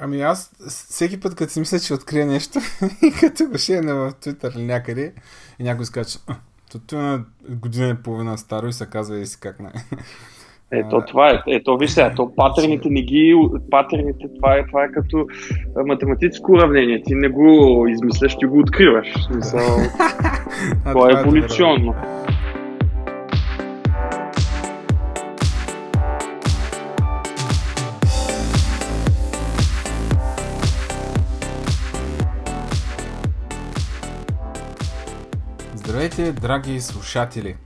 Ами аз всеки път, като си мисля, че открия нещо и като го шея в Twitter или някъде и някой скача, то е година и половина старо и се казва и си как не. Ето, това е. Ето, виж сега, то не ги... Патерните, това е, това е като математическо уравнение. Ти не го измисляш, ти го откриваш. Смисъл, това е еволюционно. Здравейте, драги слушатели!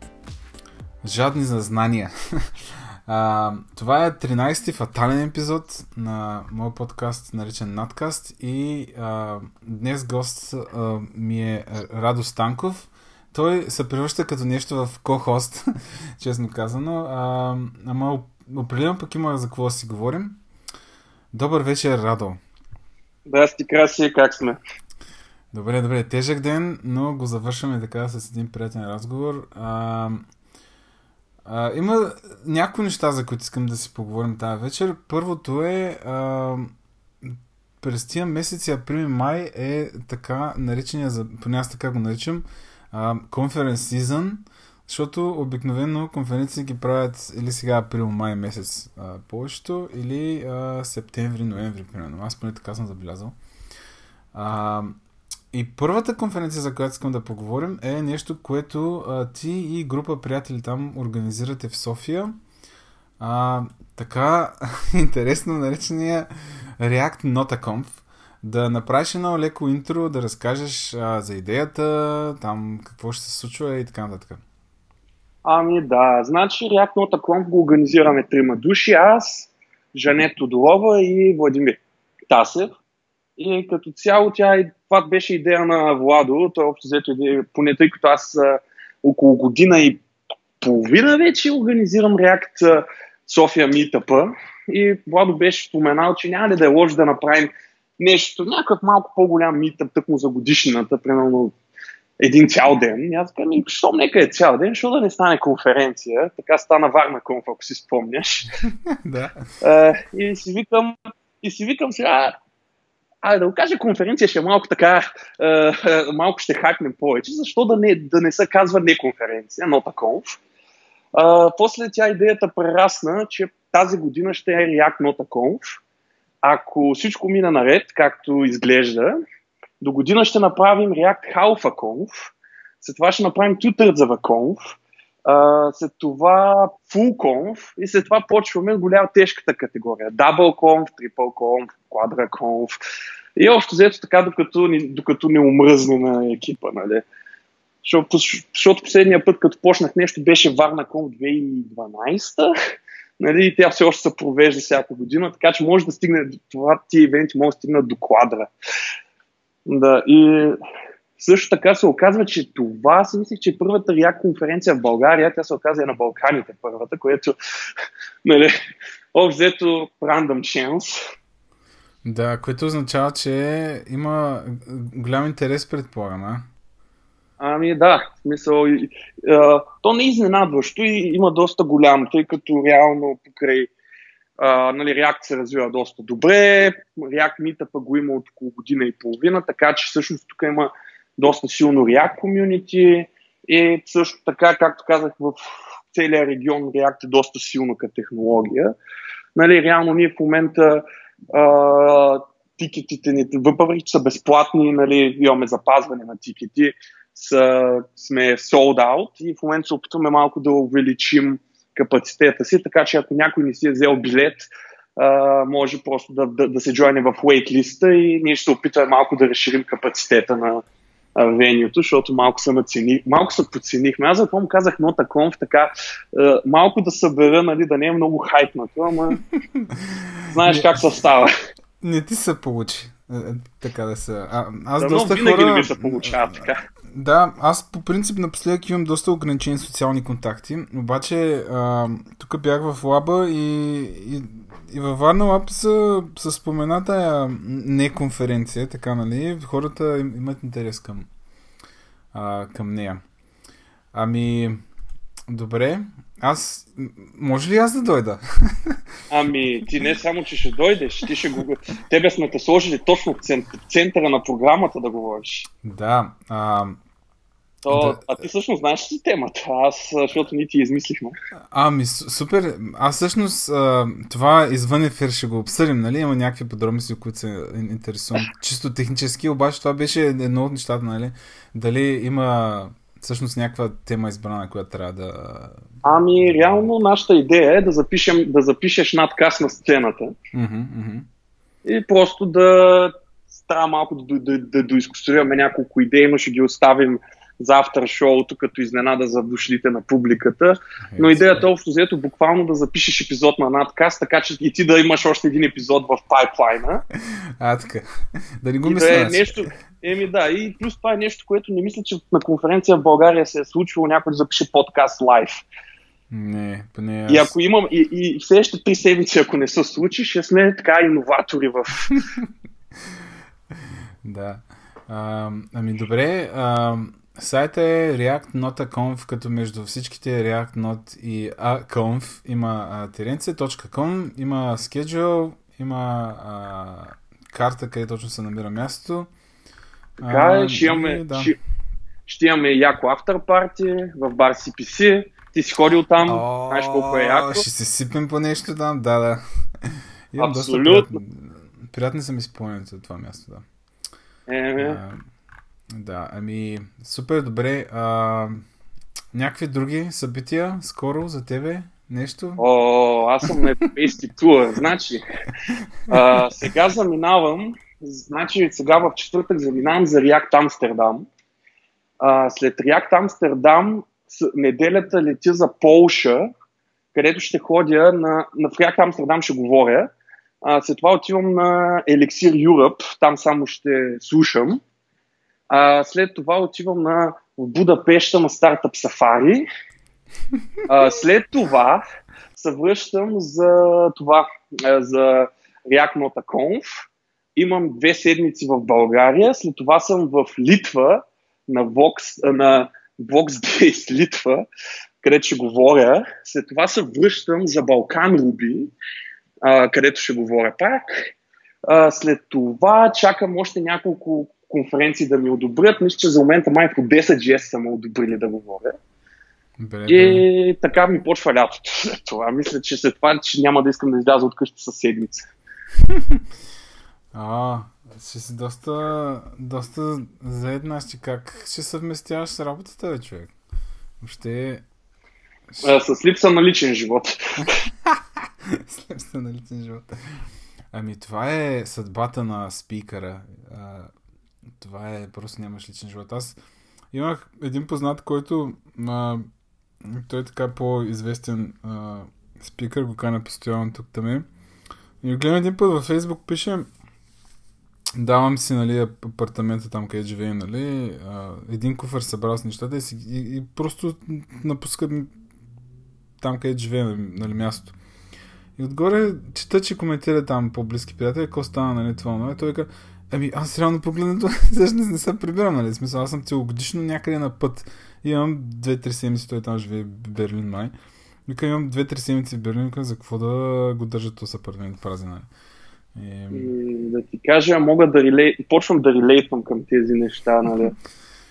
Жадни за знания! а, това е 13-ти фатален епизод на моят подкаст, наречен Надкаст и а, днес гост а, ми е Радо Станков. Той се превръща като нещо в ко-хост, честно казано. А, ама определено пък има за какво си говорим. Добър вечер, Радо! Здрасти, Краси, как сме? Добре, добре. Тежък ден, но го завършваме така с един приятен разговор. А, а, има някои неща, за които искам да си поговорим тази вечер. Първото е а, през тия месеци, април и май е така наречения, поне аз така го наричам, конференц сезон, защото обикновено конференции ги правят или сега април-май месец а, повечето, или септември-ноември, примерно. Аз поне така съм забелязал. А, и първата конференция, за която искам да поговорим, е нещо, което а, ти и група приятели там организирате в София. А, така интересно наречения React NotaConf. Да направиш едно леко интро, да разкажеш а, за идеята, там какво ще се случва и така нататък. Ами да, значи React NotaConf го организираме трима души, аз, Жанет Тодолова и Владимир Тасев. И като цяло тя, това беше идея на Владо, той общо взето идея, поне тъй като аз а, около година и половина вече организирам React София Meetup и Владо беше споменал, че няма ли да е лошо да направим нещо, някакъв малко по-голям митъп, тъкмо за годишната, примерно един цял ден. И аз казвам, що нека е цял ден, защо да не стане конференция? Така стана Варна конф, ако си спомняш. да. и си викам, и си викам сега, а да го кажа, конференция ще е малко така, е, малко ще хакнем повече, защо да не, да не се казва не конференция, но таков. Е, после тя идеята прерасна, че тази година ще е React Nota Ако всичко мина наред, както изглежда, до година ще направим React Half Conf, след това ще направим Two за Conf, След това full и след това почваме голяма тежката категория. Double conf, triple. И общо взето така, докато, докато не умръзне на екипа. Нали? Защото, защото последния път, като почнах нещо, беше Варна Conf 2012 нали, и тя все още се провежда всяка година, така че може да стигне, това тия ивенти може да стигнат до квадра. Да, и също така се оказва, че това си мислих, че е първата React конференция в България, тя се оказа и на Балканите първата, което, нали, взето random chance. Да, което означава, че има голям интерес, предполагам, а? Ами да, в смисъл, и, а, то не е изненадващо и има доста голям, тъй като реално покрай а, нали, React се развива доста добре, React Meetup го има от около година и половина, така че всъщност тук има доста силно React комюнити и също така, както казах, в целия регион React е доста силно като технология. Нали, реално ние в момента а, тикетите ни, въпреки че са безплатни, нали, имаме запазване на тикети, са, сме sold out и в момента се опитваме малко да увеличим капацитета си, така че ако някой не си е взел билет, а, може просто да, да, да се джойне в waitlist и ние ще се опитваме малко да разширим капацитета на, венюто, защото малко се нацени, малко се подценихме. Аз затова му казах нота конф, така малко да събера, нали, да не е много хайпнато, ама знаеш как се става. Не ти се получи. Е, е, така да се. А, аз да, доста винаги хора... не ми се получава така. Да, аз по принцип напоследък имам доста ограничени социални контакти, обаче тук бях в лаба и, и и във Варна Лап са, са спомената не конференция, така нали? Хората имат интерес към, а, към нея. Ами, добре. Аз... Може ли аз да дойда? Ами, ти не само, че ще дойдеш, ти ще го... Тебе сме те сложили точно в центъра на програмата да говориш. Да. А, то, да. А ти всъщност знаеш ли темата? Аз, защото ни ти измислихме. Ами, супер. Аз всъщност това извън ефир ще го обсъдим, нали? Има някакви подробности, които се интересувам. Чисто технически, обаче това беше едно от нещата, нали? Дали има всъщност някаква тема избрана, която трябва да... Ами, реално нашата идея е да, запишем, да запишеш надказ на сцената. Mm-hmm, mm-hmm. И просто да става малко да, да, да, да няколко идеи, но ще ги оставим за автор шоуто, като изненада за душлите на публиката. Но идеята е общо взето буквално да запишеш епизод на надкаст, така че и ти да имаш още един епизод в пайплайна. А, така. Да не го мисля. Да е нещо, еми да, и плюс това е нещо, което не мисля, че на конференция в България се е случило някой да запише подкаст лайв. Не, поне аз... И ако имам, и, и следващите три седмици, ако не се случи, ще сме така иноватори в... да. А, ами добре, а, Сайта е react.conf, като между всичките React.not и conf има теренце.com, има schedule, има а, карта, къде точно се намира мястото. Така е, ще имаме, да. ще, ще имаме яко парти в бар CPC. Ти си ходил там, О, знаеш колко е яко. Ще се сипем по нещо там, да, да. Имам Абсолютно. Доста приятни, приятни са ми спомняните от това място, да. Е, а, да, ами супер добре. А, някакви други събития скоро за тебе? Нещо? О, аз съм на европейски тур. Значи, а, сега заминавам, значи сега в четвъртък заминавам за React Амстердам. След React Амстердам неделята летя за Полша, където ще ходя на, на React Амстердам ще говоря. А, след това отивам на Elixir Europe, там само ще слушам. А, след това отивам на в Будапешта на стартъп сафари. А, след това се връщам за това, за React Nota Conf. Имам две седмици в България, след това съм в Литва на Vox, на Vox Days Литва, където ще говоря. След това се връщам за Балкан Руби, където ще говоря пак. след това чакам още няколко конференции да ми одобрят. Мисля, че за момента май по 10 GS са ме одобрили да говоря. Бре, и така ми почва лятото след това. Мисля, че след това че няма да искам да изляза от къща със седмица. А, ще си доста, доста заедна. Ще как ще съвместяваш с работата, бе, човек? Въобще... А, с липса на личен живот. с липса на личен живот. Ами това е съдбата на спикъра това е, просто нямаш личен живот. Аз имах един познат, който а, той е така по-известен а, спикър, го каня постоянно тук там. И гледам един път във Фейсбук, пише давам си, нали, апартамента там, къде живеем, нали, един куфър събрал с нещата и, и, просто напускат там, къде живеем, нали, място. И отгоре чета, че коментира там по-близки приятели, какво стана, нали, това, нали, той вика, Ами аз реално погледнато всъщност не се прибирам, нали? Смисъл, аз съм целогодишно някъде на път. Имам 2-3 седмици, той там живее в Берлин май. Вика, имам 2-3 седмици в Берлин, вика, за какво да го държат този апартамент празен, нали? И... Да ти кажа, мога да релей... почвам да релейтвам към тези неща, нали?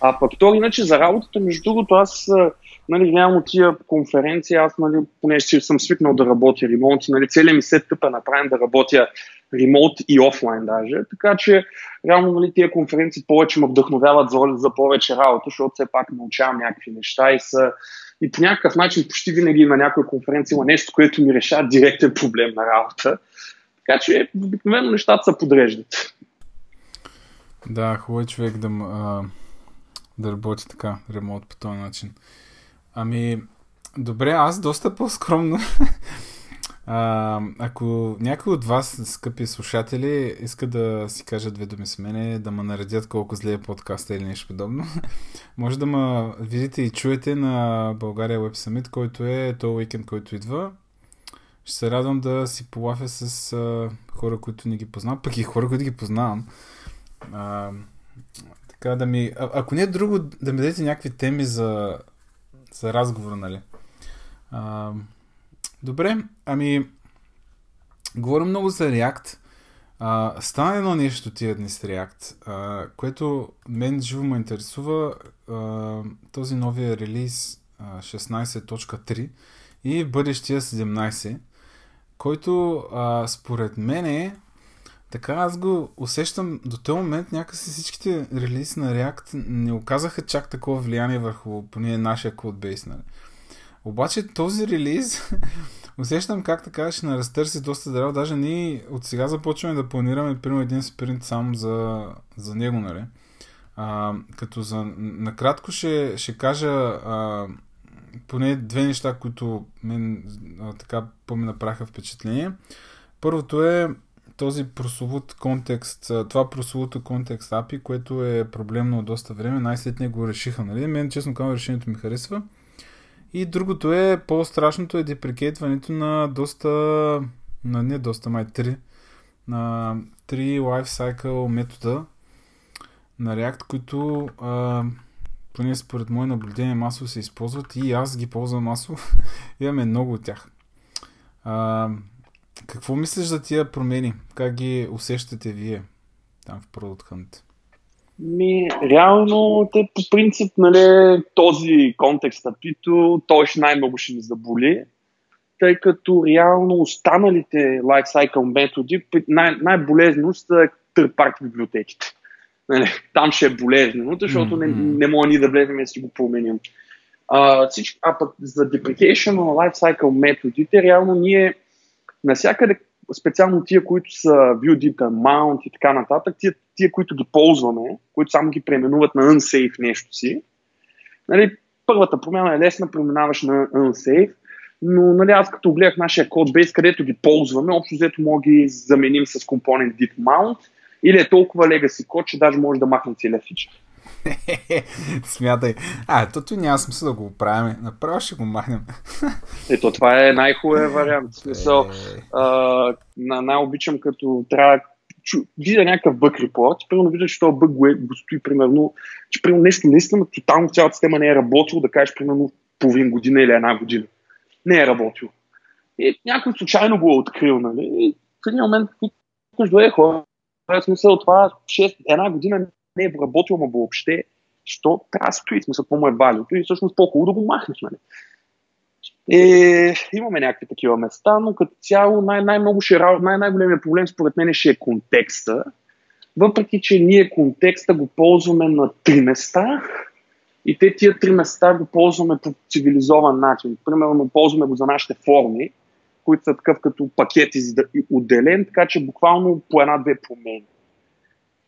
А пък то иначе за работата, между другото, аз нали, реално тия конференции, аз нали, понеже съм свикнал да работя ремонти, нали, целият ми сет е направен да работя ремонт и офлайн даже. Така че, реално, нали, тия конференции повече ме вдъхновяват за, за повече работа, защото все пак научавам някакви неща и са и по някакъв начин почти винаги на някоя конференция има нещо, което ми решава директен проблем на работа. Така че обикновено нещата се подреждат. Да, хубаво е човек да, а, да работи така, ремонт по този начин. Ами, добре, аз доста по-скромно А, ако някой от вас, скъпи слушатели, иска да си кажа две думи с мене, да ме наредят колко зле е подкаста или нещо подобно, може да ме видите и чуете на България Web Summit, който е този уикенд, който идва. Ще се радвам да си полафя с а, хора, които не ги познавам, пък и хора, които ги познавам. А, така да ми... А, ако не е друго, да ми дадете някакви теми за, за разговор, нали? А, добре, ами, говорим много за React. А, стана едно нещо тия дни с React, а, което мен живо ме интересува а, този новия релиз а, 16.3 и бъдещия 17, който а, според мен е така аз го усещам до този момент някакси всичките релизи на React не оказаха чак такова влияние върху поне нашия кодбейс. Нали? Обаче този релиз усещам как така ще нарастърси доста здраво. Даже ние от сега започваме да планираме примерно един спринт сам за, за него. Нали? А, като за, накратко ще, ще кажа а, поне две неща, които мен а, така по-ми направиха впечатление. Първото е този прословут контекст, това прословуто контекст API, което е проблемно доста време, най-сетне го решиха, нали? Мен, честно казвам, решението ми харесва. И другото е, по-страшното е деприкейтването на доста, на не доста, май три, на три lifecycle метода на React, които а, поне според мое наблюдение масово се използват и аз ги ползвам масово. Имаме много от тях. А, какво мислиш за тия промени? Как ги усещате вие там в Product Hunt? Ми, реално, те по принцип, нали, този контекст на Пито, той ще най-много ще ни заболи, тъй като реално останалите lifecycle методи, най- най-болезнено са third party библиотеките. Нали, там ще е болезнено, защото не, не мога ни да влезем и да си го променим. А, всички, а пък за deprecation на lifecycle методите, реално ние Насякъде, специално тия, които са ViewDeep, Mount и така нататък, тия, тия, които ги ползваме, които само ги преименуват на unsafe нещо си, нали, първата промяна е лесна, преминаваш на unsafe, но нали, аз като гледах нашия кодбейс, където ги ползваме, общо взето мога ги заменим с компонент div mount или е толкова legacy код, че даже може да махнем целия фичър. Смятай. А, то ти няма смисъл да го оправим. Направо ще го махнем. Ето, това е най-хубавия вариант. В смисъл, е... а, най-обичам като трябва чу, видя някакъв бък репорт, примерно вижда, че този бък го, е, го стои примерно, че примерно нещо наистина тотално цялата система не е работило, да кажеш примерно половин година или една година. Не е работило. И някой случайно го е открил, нали? И в един момент викаш, е хора, в смисъл това 6, една година не е работил, но въобще, що трябва да стои, смисъл, какво му е валито и всъщност по-хубаво да го махнеш, нали? Е, имаме някакви такива места, но като цяло най- най-много ще, най- най-големият проблем според мен ще е контекста. Въпреки, че ние контекста го ползваме на три места и те тия три места го ползваме по цивилизован начин. Примерно ползваме го за нашите форми, които са такъв като пакет отделен, така че буквално по една-две промени.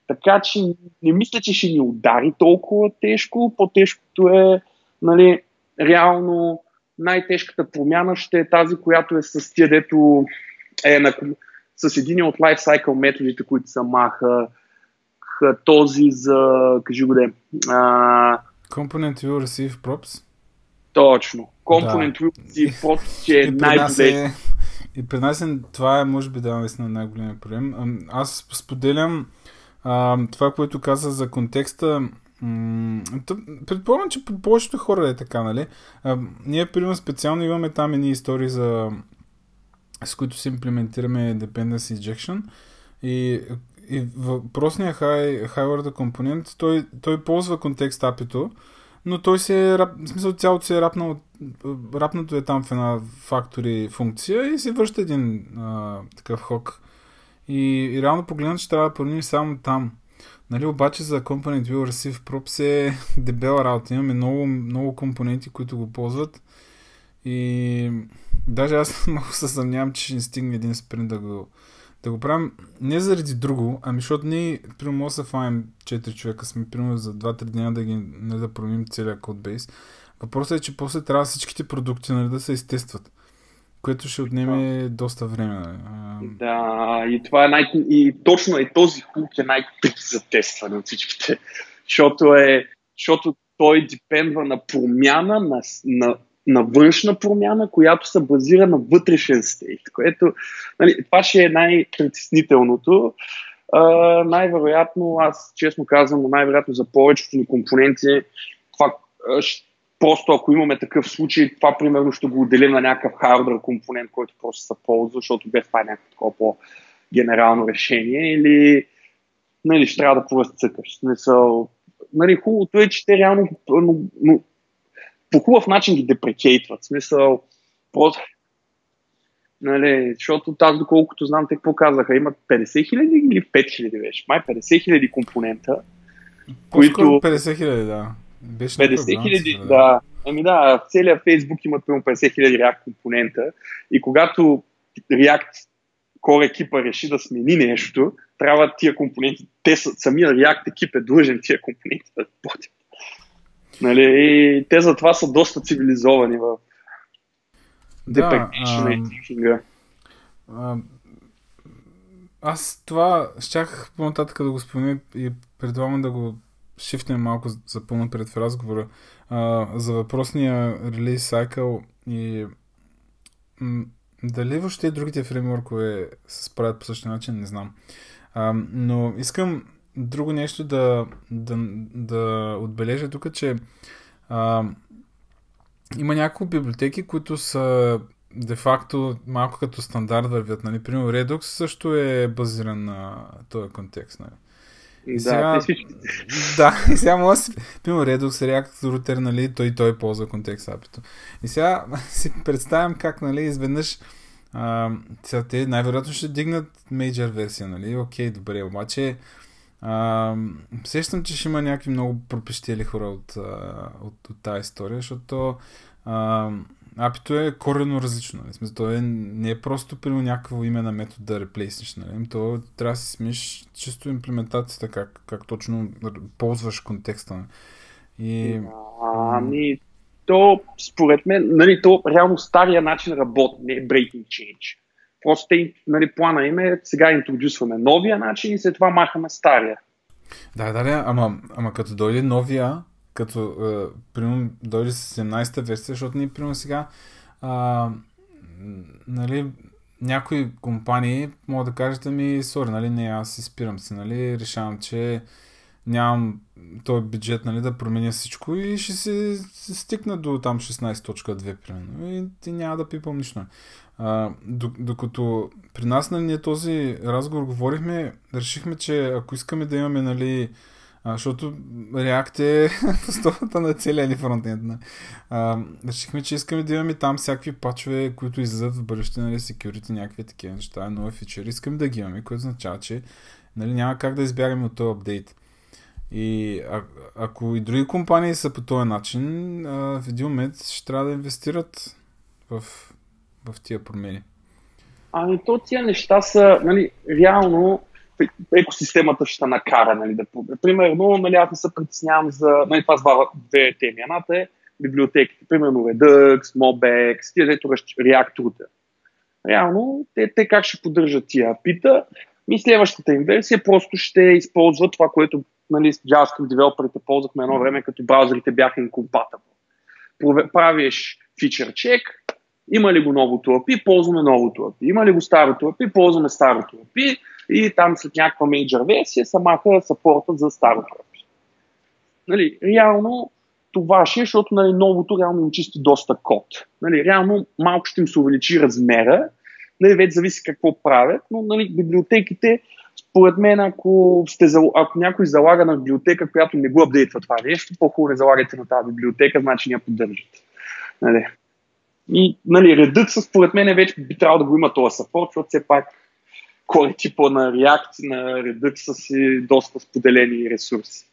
Така че не мисля, че ще ни удари толкова тежко. По-тежкото е, нали, реално най-тежката промяна ще е тази, която е с тия, дето е на, с един от lifecycle методите, които са маха, този за, кажи го де, а... Component will receive props. Точно. Component да. will receive props, че е най-добре. И при нас е, това е, може би, да, наистина най-големият проблем. Аз споделям а, това, което каза за контекста, предполагам, че по повечето хора е така, нали? А, ние, примерно, специално имаме там едни истории за с които си имплементираме Dependency Injection и, и въпросния high, high order компонент, той, той ползва контекст API-то, но той се е, в смисъл цялото се е рапнал, рапнато е там в една factory функция и се връща един а, такъв хок и, и реално погледнато ще трябва да променим само там. Нали, обаче за Component View Receive Props е дебела работа. Имаме много, много компоненти, които го ползват. И даже аз малко се съмнявам, че ще ни стигне един спринт да го, да го правим. Не заради друго, ами защото ние, примерно, може да фанем 4 човека, сме примерно за 2-3 дни да ги, не да променим целият кодбейс. Въпросът е, че после трябва всичките продукти нали, да се изтестват. Което ще отнеме да. доста време. Нали? Да, и това е най... И точно е този хук е най-трик за тестване от всичките. Защото, е, защото той депендва на промяна, на, на, на външна промяна, която се базира на вътрешен стейт. Което, нали, това ще е най-притеснителното. Най-вероятно, аз честно казвам, най-вероятно за повечето ни компоненти, това, просто ако имаме такъв случай, това примерно ще го отделим на някакъв хардвер компонент, който просто се ползва, защото без това е някакво такова по-генерално решение или нали, ще трябва да поразцъкаш. Смисъл, нали, хубавото е, че те реално но, но, по хубав начин ги депрекейтват. Смисъл, просто, нали, защото аз доколкото знам, те какво казаха, имат 50 хиляди или 5 хиляди беше? Май 50 хиляди компонента. Които... 50 хиляди, да. Беше 50 хиляди, да. да. Ами да, в целия Фейсбук има 50 хиляди React компонента и когато React Core екипа реши да смени нещо, трябва тия компоненти, те са, самия React екип е длъжен тия компоненти да работят. Нали, и те затова са доста цивилизовани в да, а, аз това щях по-нататък да го спомня и предлагам да го шифнем малко за пълно пред в разговора. А, за въпросния релиз сайкъл и м- дали въобще другите фреймворкове се справят по същия начин, не знам. А, но искам друго нещо да, да, да отбележа тук, че а, има няколко библиотеки, които са де-факто малко като стандарт вървят. Нали? Примерно Redux също е базиран на този контекст. Нали? И сега, да, да, и сега може да си... Примерно Redux, React, Router, нали, той, той ползва контекст апито. И сега си представям как, нали, изведнъж а, сега те най-вероятно ще дигнат мейджор версия, нали, окей, добре, обаче а, сещам, че ще има някакви много пропещели хора от, от, от тази история, защото а, апито е корено различно. Нали? Смисъл, то е, не е просто при някакво име на метод да реплейснеш. Нали? То трябва да си смиш чисто имплементацията, как, как точно ползваш контекста. Нали? И... Ами, то според мен, нали, то реално стария начин работи, не е breaking change. Просто те, нали, плана им е, сега интродюсваме новия начин и след това махаме стария. Да, да, да, ама, ама като дойде новия, като, е, примерно, дойде с 17-та версия, защото ние, примерно, сега, а, нали, някои компании могат да кажат ми, сори, нали, не, аз си спирам се, нали, решавам, че нямам този бюджет, нали, да променя всичко и ще се, стигна до там 16.2, примерно. И ти няма да пипам нищо. А, докато при нас на нали, този разговор говорихме, решихме, че ако искаме да имаме, нали, а, защото React е основата на целия ни фронтенд. Нали. решихме, че искаме да имаме там всякакви пачове, които излизат в бъдеще, нали, security, някакви такива неща, нови фичери. Искаме да ги имаме, което означава, че нали, няма как да избягаме от този апдейт. И а, ако и други компании са по този начин, а, в един момент ще трябва да инвестират в в тия промени? Ами то тия неща са, нали, реално екосистемата ще накара, нали, да Примерно, нали, аз не се притеснявам за, нали, това с две теми. Едната е библиотеките, примерно Redux, Mobex, тия дето реакторите. Реално, те, те как ще поддържат тия апита, ми следващата им версия просто ще използват това, което нали, JavaScript девелоперите ползвахме едно време, като браузърите бяха incompatible. Правиш фичър чек, има ли го новото API, ползваме новото API. Има ли го старото API, ползваме старото API. И там след някаква мейджор версия са маха за старото API. Нали, реално това ще е, защото нали, новото реално им чисти доста код. Нали, реално малко ще им се увеличи размера, нали, вече зависи какво правят, но нали, библиотеките, според мен, ако, сте, ако някой залага на библиотека, която не го апдейтва това нещо, по-хубаво не залагайте на тази библиотека, значи не я поддържате. Нали. И нали, Redux, според мен, вече би трябвало да го има този сапорт, защото все пак кой типа на React на Redux са си доста споделени ресурси.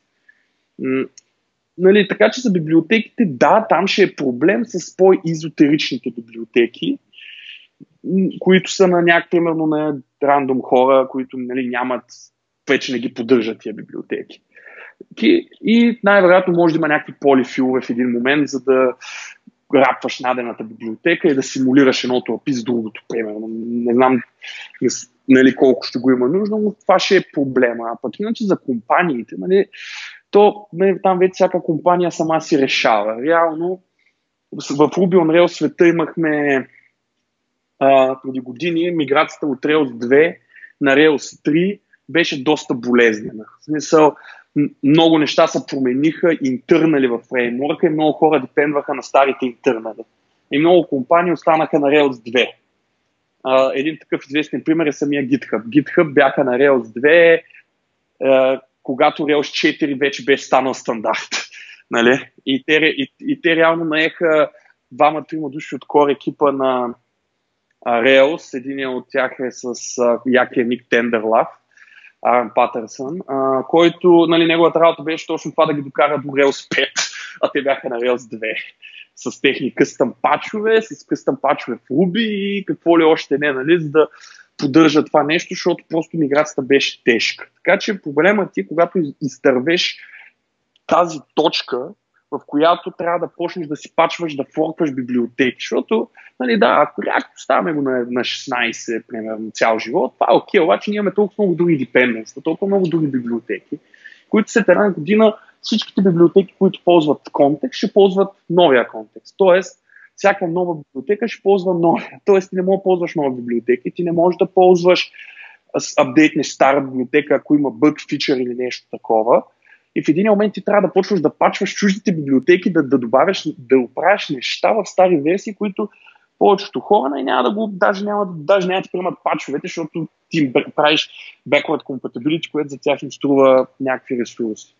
Нали, така че за библиотеките, да, там ще е проблем с по-изотеричните библиотеки, които са на някакви, примерно на рандом хора, които нали, нямат, вече не ги поддържат тия библиотеки. И най-вероятно може да има някакви полифилове в един момент, за да рапваш надената библиотека и да симулираш едното API с другото, примерно. Не знам нали, колко ще го има нужно, но това ще е проблема. А пък иначе за компаниите, нали, то нали, там вече всяка компания сама си решава. Реално в Ruby on Rails света имахме а, преди години миграцията от Rails 2 на Rails 3 беше доста болезнена. В смисъл, много неща се промениха интернали в фреймворка и много хора депендваха на старите интернали. И много компании останаха на Rails 2. А, един такъв известен пример е самия GitHub. GitHub бяха на Rails 2, е, когато Rails 4 вече беше станал стандарт. нали? и, те, и, и те реално наеха двама-трима души от кор екипа на Rails. Един от тях е с якия ник Тендерлав Аран Патърсън, който, нали, неговата работа беше точно това да ги докара до Rails 5, а те бяха на Rails 2 с техни къстъм пачове, с къстъм пачове в Ruby и какво ли още не, нали, за да поддържа това нещо, защото просто миграцията беше тежка. Така че проблемът ти, когато изтървеш тази точка, в която трябва да почнеш да си пачваш, да форкваш библиотеки. Защото, нали, да, ако рядко ставаме го на, на 16, примерно, цял живот, това е окей, обаче ние имаме толкова много други депенденства, толкова много други библиотеки, които след една година всичките библиотеки, които ползват контекст, ще ползват новия контекст. Тоест, всяка нова библиотека ще ползва новия. Тоест, ти не можеш да ползваш нова библиотека, ти не можеш да ползваш апдейтнеш стара библиотека, ако има бъг, фичър или нещо такова и в един момент ти трябва да почваш да пачваш чуждите библиотеки, да, да добавяш, да оправяш неща в стари версии, които повечето хора не, няма да го, даже няма, даже няма да приемат пачовете, защото ти правиш backward compatibility, което за тях им струва някакви ресурси.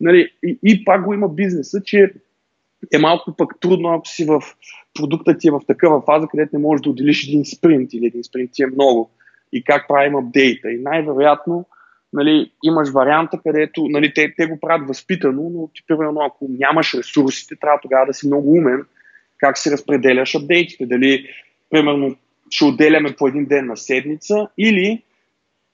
Нали, и, и пак го има бизнеса, че е малко пък трудно, ако си в продукта ти е в такава фаза, където не можеш да отделиш един спринт или един спринт ти е много и как правим апдейта. И най-вероятно нали, имаш варианта, където нали, те, те го правят възпитано, но ти, примерно, ако нямаш ресурсите, трябва тогава да си много умен как си разпределяш апдейтите. Дали, примерно, ще отделяме по един ден на седмица или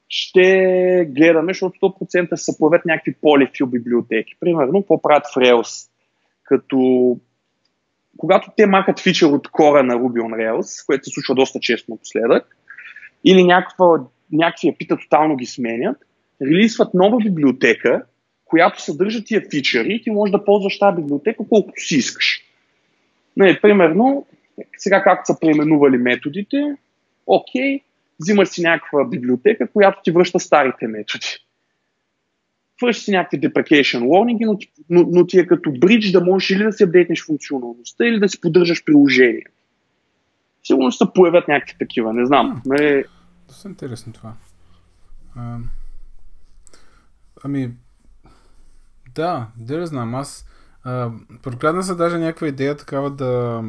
ще гледаме, защото 100% се появят някакви полифил библиотеки. Примерно, какво правят в Rails? Като когато те махат фичър от кора на Ruby on Rails, което се случва доста често напоследък, или някаква, някакви епита тотално ги сменят, релизват нова библиотека, която съдържа тия фичъри и ти можеш да ползваш тази библиотека колкото си искаш. Нали, примерно, сега както са преименували методите, окей, взимаш си някаква библиотека, която ти връща старите методи. Връщаш си някакви deprecation warning, но, но, но ти е като бридж да можеш или да си апдейтнеш функционалността, или да си поддържаш приложение. Сигурно ще се появят някакви такива, не знам. Нали... Доста интересно това. Ами, да, да не знам. Аз прокрадна се даже някаква идея такава да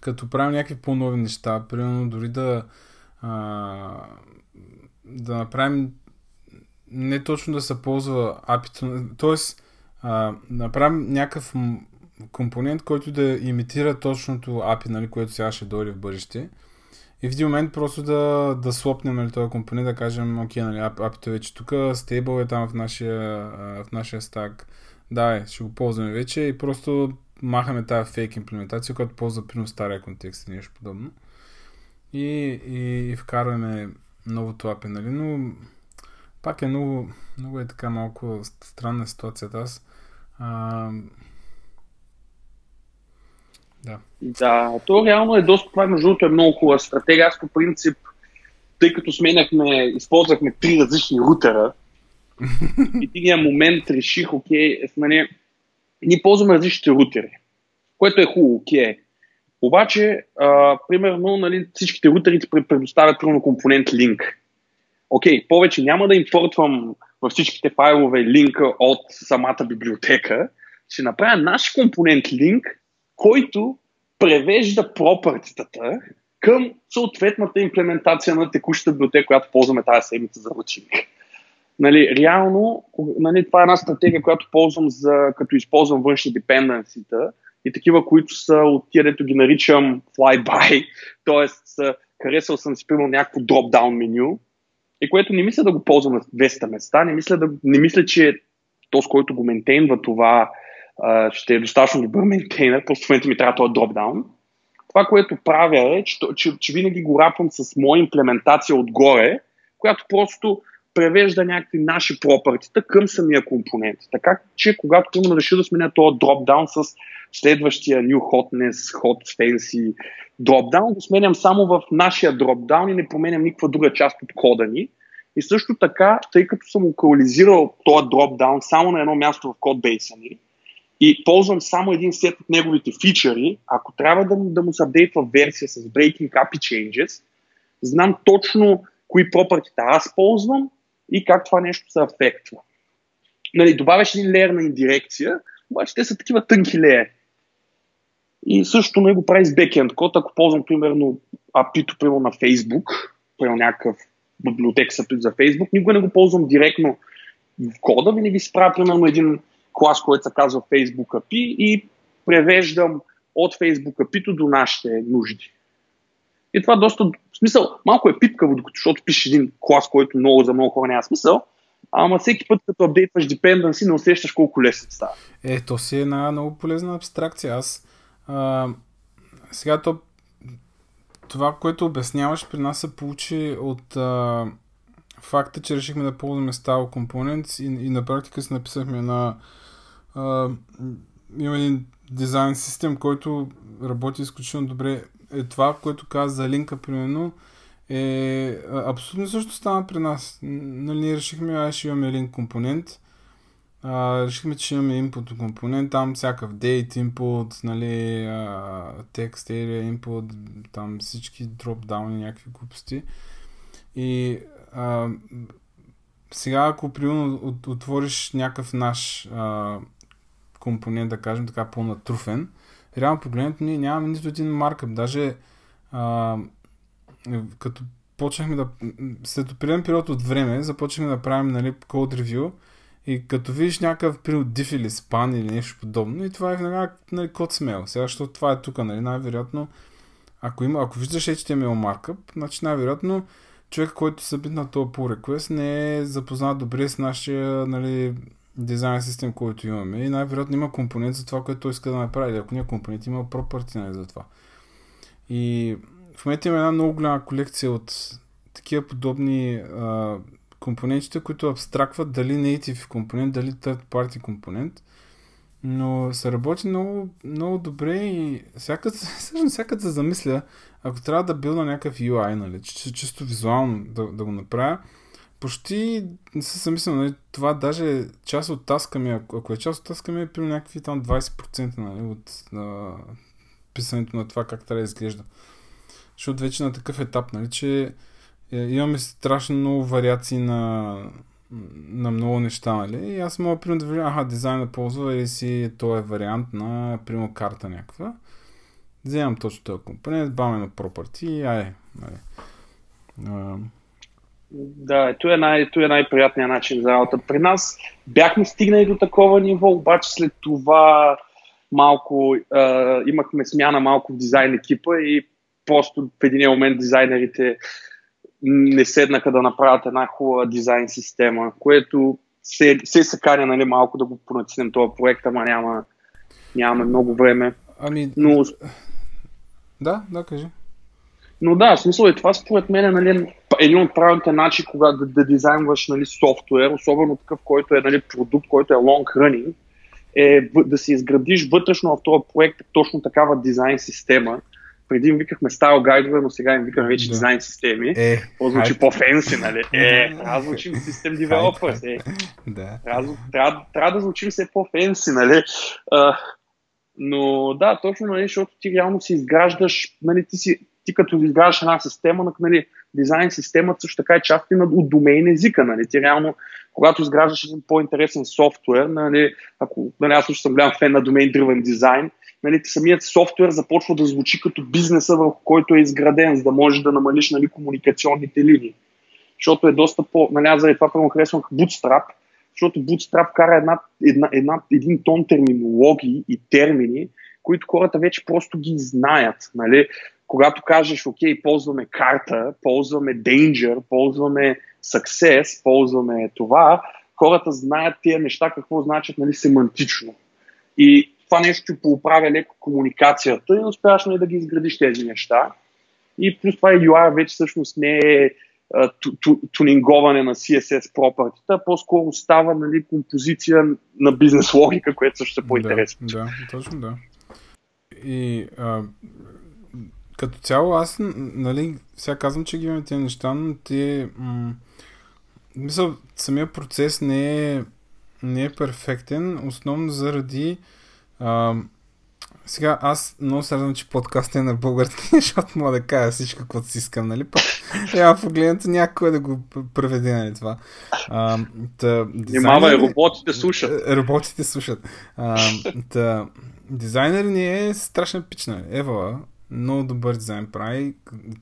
като правим някакви по-нови неща, примерно дори да а, да направим не точно да се ползва апито, т.е. да направим някакъв компонент, който да имитира точното API, нали, което сега ще дойде в бъдеще. И в един момент просто да, да слопнем нали, този компонент, да кажем, окей, нали, апито вече тук, стейбъл е там в нашия, в нашия стак, да, ще го ползваме вече и просто махаме тази фейк имплементация, която ползва прино стария контекст и нещо подобно. И, и, и вкарваме новото API, нали, но пак е много, много е така малко странна ситуацията. Аз а, да. Да, то реално е доста, това между другото е много хубава стратегия. Аз по принцип, тъй като сменяхме, използвахме три различни рутера, и тия момент реших, окей, нали, ние ползваме различните рутери, което е хубаво, окей. Обаче, а, примерно, нали, всичките рутери ти предоставят примерно компонент линк. Окей, повече няма да импортвам във всичките файлове линка от самата библиотека, ще направя наш компонент линк, който превежда пропъртитата към съответната имплементация на текущата библиотека, която ползваме тази седмица за ручник. Нали, реално, нали, това е една стратегия, която ползвам за, като използвам външни депенденсита и такива, които са от тия, дето ги наричам flyby, т.е. харесал съм си, примерно, някакво drop-down меню, и което не мисля да го ползвам на 200 места, не мисля, да, не мисля че то, с който го ментейнва това, ще е достатъчно добър мейнтейнер, просто в момента ми трябва този дропдаун. Това, което правя е, че, че, че винаги го рапвам с моя имплементация отгоре, която просто превежда някакви наши пропъртита към самия компонент. Така че, когато имам реша да сменя този дропдаун с следващия New Hotness, Hot Fancy дропдаун, го сменям само в нашия дропдаун и не променям никаква друга част от кода ни. И също така, тъй като съм локализирал този дропдаун само на едно място в кодбейса ни и ползвам само един сет от неговите фичъри, ако трябва да, да му се апдейтва версия с breaking API changes, знам точно кои пропъртите аз ползвам и как това нещо се афектва. Нали, добавяш един леер на индирекция, обаче те са такива тънки леери. И също не го прави с бекенд код, ако ползвам примерно API-то примерно на Facebook, примерно някакъв библиотек за Facebook, никога не го ползвам директно в кода, винаги си правя примерно един клас, който се казва Facebook API и превеждам от Facebook API до нашите нужди. И това доста, в смисъл, малко е пипкаво, докато, защото пишеш един клас, който много за много хора няма смисъл, ама всеки път, като апдейтваш dependency, не усещаш колко лесно става. Е, то си е една много полезна абстракция. Аз а, сега то това, което обясняваш при нас се получи от а, факта, че решихме да ползваме Style Components и, и на практика си написахме на има един дизайн систем, който работи изключително добре. Е това, което каза за линка, примерно, е абсолютно също стана при нас. Нали, ние решихме, ай ще имаме линк компонент, а, решихме, че имаме input компонент, там всякакъв date input, нали, а, text area input, там всички dropdown и някакви глупости. И а, сега, ако примерно от, отвориш някакъв наш а, компонент, да кажем така, по-натруфен, реално погледнато ние нямаме нито един маркъп. Даже а, като почнахме да... След определен период от време започнахме да правим нали, code review и като видиш някакъв примерно diff или span или нещо подобно, и това е веднага нали, код смел. Сега, защото това е тук, нали, най-вероятно, ако, има, ако виждаш HTML markup, значи най-вероятно човек, който събит на този pull request, не е запознат добре с нашия нали, дизайн систем, който имаме. И най-вероятно има компонент за това, което той иска да направи. Ако няма компонент, има property нали, за това. И в момента има една много голяма колекция от такива подобни а, компонентите, които абстракват дали native компонент, дали third party компонент. Но се работи много, много добре и всякът, всякът се замисля, ако трябва да билда някакъв UI, нали, чисто визуално да, да го направя, почти не се замислям, нали, това даже част от таска ми, ако, е част от таска ми, е при някакви там 20% нали, от а, писането на това как трябва да изглежда. Защото вече на такъв етап, нали, че е, имаме страшно много вариации на, на много неща, нали? И аз мога, примерно, да видя, аха, дизайна ползва или си този е вариант на, примерно, карта някаква. Вземам точно този компонент, баваме на property и ай, нали. Да, ето е, най- ето е най-приятният начин за работа. При нас бяхме стигнали до такова ниво, обаче след това малко а, имахме смяна малко в дизайн екипа и просто в един момент дизайнерите не седнаха да направят една хубава дизайн система, което се, се каня нали, малко да го понатиснем този проект, ама няма, нямаме много време. Ами, Но... Да, да, кажи. Но да, смисъл е това според мен е нали, един от правилните начини, когато да, да дизайнваш нали, софтуер, особено такъв, който е нали, продукт, който е long running, е да си изградиш вътрешно в този проект точно такава дизайн система, преди им викахме стайл гайдове, но сега им викаме вече да. дизайн системи. Е, по-звучи хайп. по-фенси, нали? Е, трябва да звучим систем девелопърс. Е. Да. Трябва, трябва, трябва да звучим все по-фенси, нали? А, но да, точно, нали, защото ти реално си изграждаш, нали, ти, си, ти като изграждаш една система, нали, дизайн системата също така е част и от домейн езика. Нали. Ти реално, когато изграждаш един по-интересен софтуер, нали, ако нали, аз също съм голям фен на домейн driven дизайн, нали, самият софтуер започва да звучи като бизнеса, върху който е изграден, за да можеш да намалиш нали, комуникационните линии. Защото е доста по... Нали, аз заради това първо харесвам Bootstrap, защото Bootstrap кара една, една, една, един тон терминологии и термини, които хората вече просто ги знаят. Нали? Когато кажеш, окей, ползваме карта, ползваме danger, ползваме success, ползваме това, хората знаят тия неща какво значат нали, семантично. И това нещо ти поуправя леко комуникацията и успяваш нали, да ги изградиш тези неща. И плюс това UI вече всъщност не е тунинговане на CSS пропъртите, по-скоро става нали, композиция на бизнес логика, което също е по-интересно. Да, да, точно да. И а, като цяло аз, нали, сега казвам, че ги имаме тези неща, но те м- мисъл, самия процес не е, не е перфектен, основно заради а, сега аз много се радвам, че подкастът е на български, защото мога да кажа всичко, каквото си искам, нали? Пък трябва погледнато някой да го преведе, нали това. А, та, дизайнер... роботите слушат. Е, роботите слушат. А, та, дизайнер ни е страшна пична. Ева, много добър дизайн прави.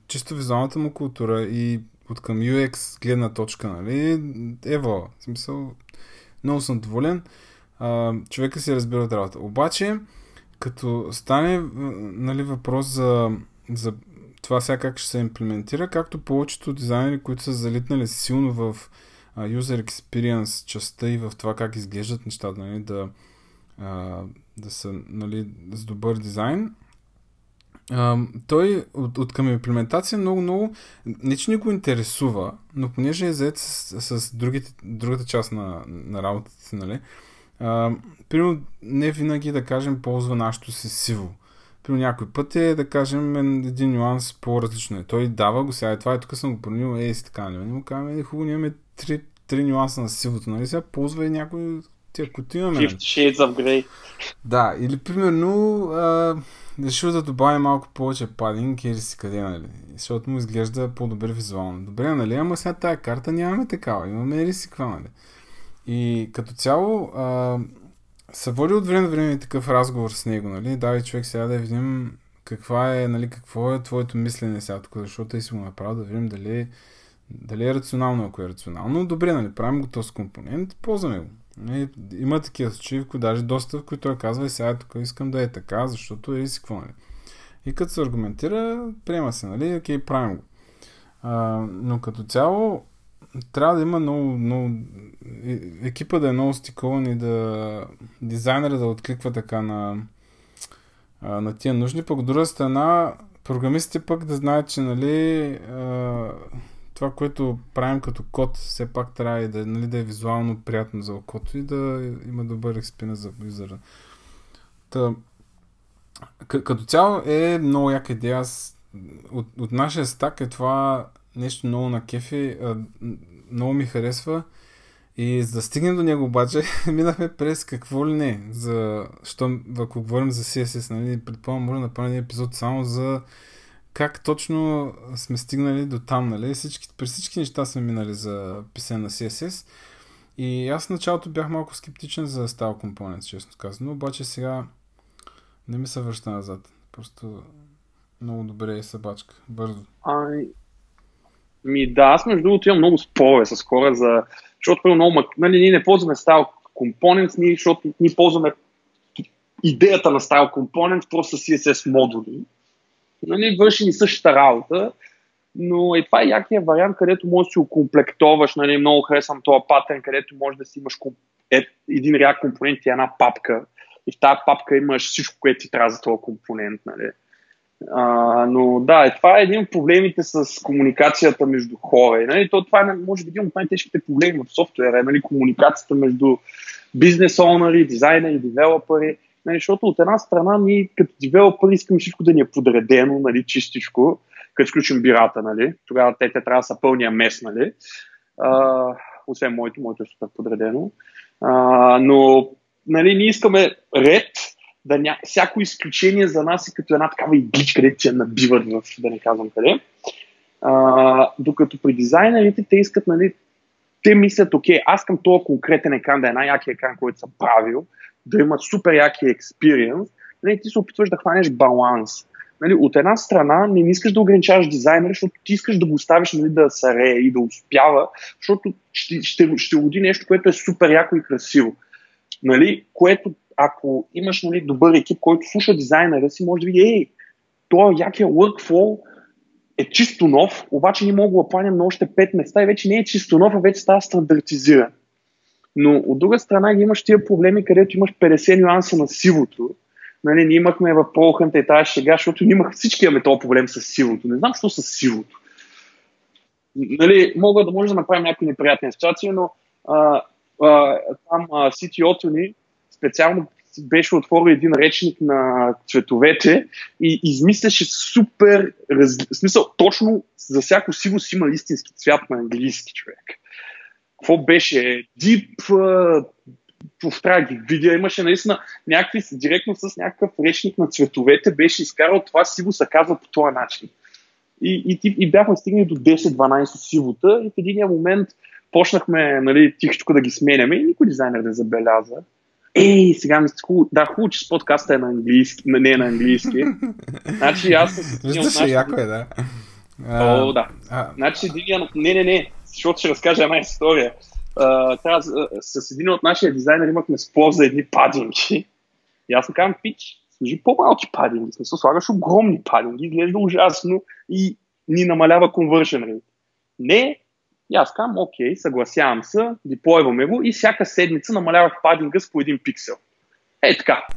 Чисто визуалната му култура и от към UX гледна точка, нали? Ева, в смисъл, много съм доволен. А, човека си разбира от работа. Обаче, като стане нали, въпрос за, за това сега как ще се имплементира, както повечето дизайнери, които са залитнали силно в user experience частта и в това как изглеждат нещата, нали, да, uh, да са нали, с добър дизайн, Той от, от към имплементация много-много, не че ни го интересува, но понеже е заед с, с другите, другата част на, на работата си, нали, примерно не винаги, да кажем, ползва нашето си сиво. При някой път е, да кажем, един нюанс по-различно. Е. Той дава го сега, е това е, тук съм го променил, е, си така, нали? му казваме, е, хубаво, имаме три, три нюанса на сивото, нали? Сега ползва и някой тия, които имаме. 50 нали? Shades of Grey. Да, или примерно, а, решил да добавя малко повече падинг или си къде, нали? Защото му изглежда по-добре визуално. Добре, нали? Ама сега тази карта нямаме такава. Имаме или си нали? И като цяло, а, се води от време на време такъв разговор с него, нали? Давай човек сега да видим каква е, нали, какво е твоето мислене сега тук, защото ти си го направил, да видим дали, дали е рационално, ако е рационално. Добре, нали, правим го този компонент, ползваме го. Нали, има такива случаи, в които даже доста, в които той казва, сега тук искам да е така, защото е си какво, нали. И като се аргументира, приема се, нали, окей, правим го. А, но като цяло, трябва да има много, много... Екипа да е много стикован и да... Дизайнера да откликва така на, на тия нужни. Пък от друга страна, програмистите пък да знаят, че нали, това, което правим като код, все пак трябва и да, нали, да е визуално приятно за окото и да има добър експириенс за юзера. Та, като цяло е много яка идея. Аз, от, от нашия стак е това нещо много на кефи, много ми харесва. И за да стигнем до него обаче, минахме през какво ли не. За, що, ако говорим за CSS, нали, предполагам, може да направим епизод само за как точно сме стигнали до там, нали? Всички, при всички неща сме минали за писане на CSS. И аз в началото бях малко скептичен за Style Components, честно казано, обаче сега не ми се връща назад. Просто много добре е събачка, бързо. Ай, ми да, аз между другото имам много спорове с хора за... Защото много, нали, ние не ползваме Style Components, ние, защото ние ползваме идеята на Style Components просто с CSS модули. Нали, върши ни същата работа, но и това е якия вариант, където можеш да си окомплектоваш. Нали, много харесвам този патърн, където можеш да си имаш е, един ряд компонент и една папка. И в тази папка имаш всичко, което ти трябва за този компонент. Нали. А, но да, е, това е един от проблемите с комуникацията между хора. Нали? То, това е, може би, един от най-тежките проблеми в софтуера, нали? комуникацията между бизнес онери, дизайнери, девелопери. Нали? Защото от една страна ние като девелопери искаме всичко да ни е подредено, нали? чистичко, като сключим бирата. Нали? Тогава те, те трябва да са пълния мес. Нали? А, освен моето, моето е супер подредено. А, но нали, ние искаме ред, да ня... всяко изключение за нас е като една такава игличка, където че набиват в, да не казвам къде. А, докато при дизайнерите те искат, нали, те мислят, окей, аз към този конкретен екран да е най-якия екран, който съм правил, да има супер яки експириенс, нали, ти се опитваш да хванеш баланс. Нали, от една страна не искаш да ограничаваш дизайнера, защото ти искаш да го оставиш нали, да сарее и да успява, защото ще, ще, ще роди нещо, което е супер яко и красиво. Нали, което ако имаш нали, добър екип, който слуша дизайнера си, може да види, ей, този якия workflow е чисто нов, обаче ние мога да планим на още 5 места и вече не е чисто нов, а вече става стандартизиран. Но от друга страна ги имаш тия проблеми, където имаш 50 нюанса на сивото. Нали, ние имахме в Прохънта и тази шега, защото ние имах, всички имаме този проблем с сивото. Не знам що с сивото. Нали, мога да може да направим някакви неприятни ситуации, но а, а, там CTO-то ни специално беше отворил един речник на цветовете и измисляше супер, раз... смисъл, точно за всяко сиво си има истински цвят на английски човек. Какво беше, Deep, трябва ги видя, имаше наистина някакви, директно с някакъв речник на цветовете беше изкарал това сиво се казва по този начин. И, и, и бяхме стигнали до 10-12 сивота и в един момент почнахме нали, тихичко да ги сменяме и никой дизайнер не забеляза. Ей, сега ми хубаво. Да, хубаво, че подкаста е на английски, не е на английски. значи аз... Виждаш, яко е, да. О, да. А... Значи, един... Не, не, не, защото ще разкажа една история. Uh, трябва, с един от нашия дизайнер имахме спор за едни падинги. И аз му казвам, пич, сложи по-малки падинги. В смисъл, слагаш огромни падинги, изглежда ужасно и ни намалява conversion rate. Не, и аз казвам, окей, съгласявам се, деплойваме го и всяка седмица намалявах падинга с по един пиксел. Е така.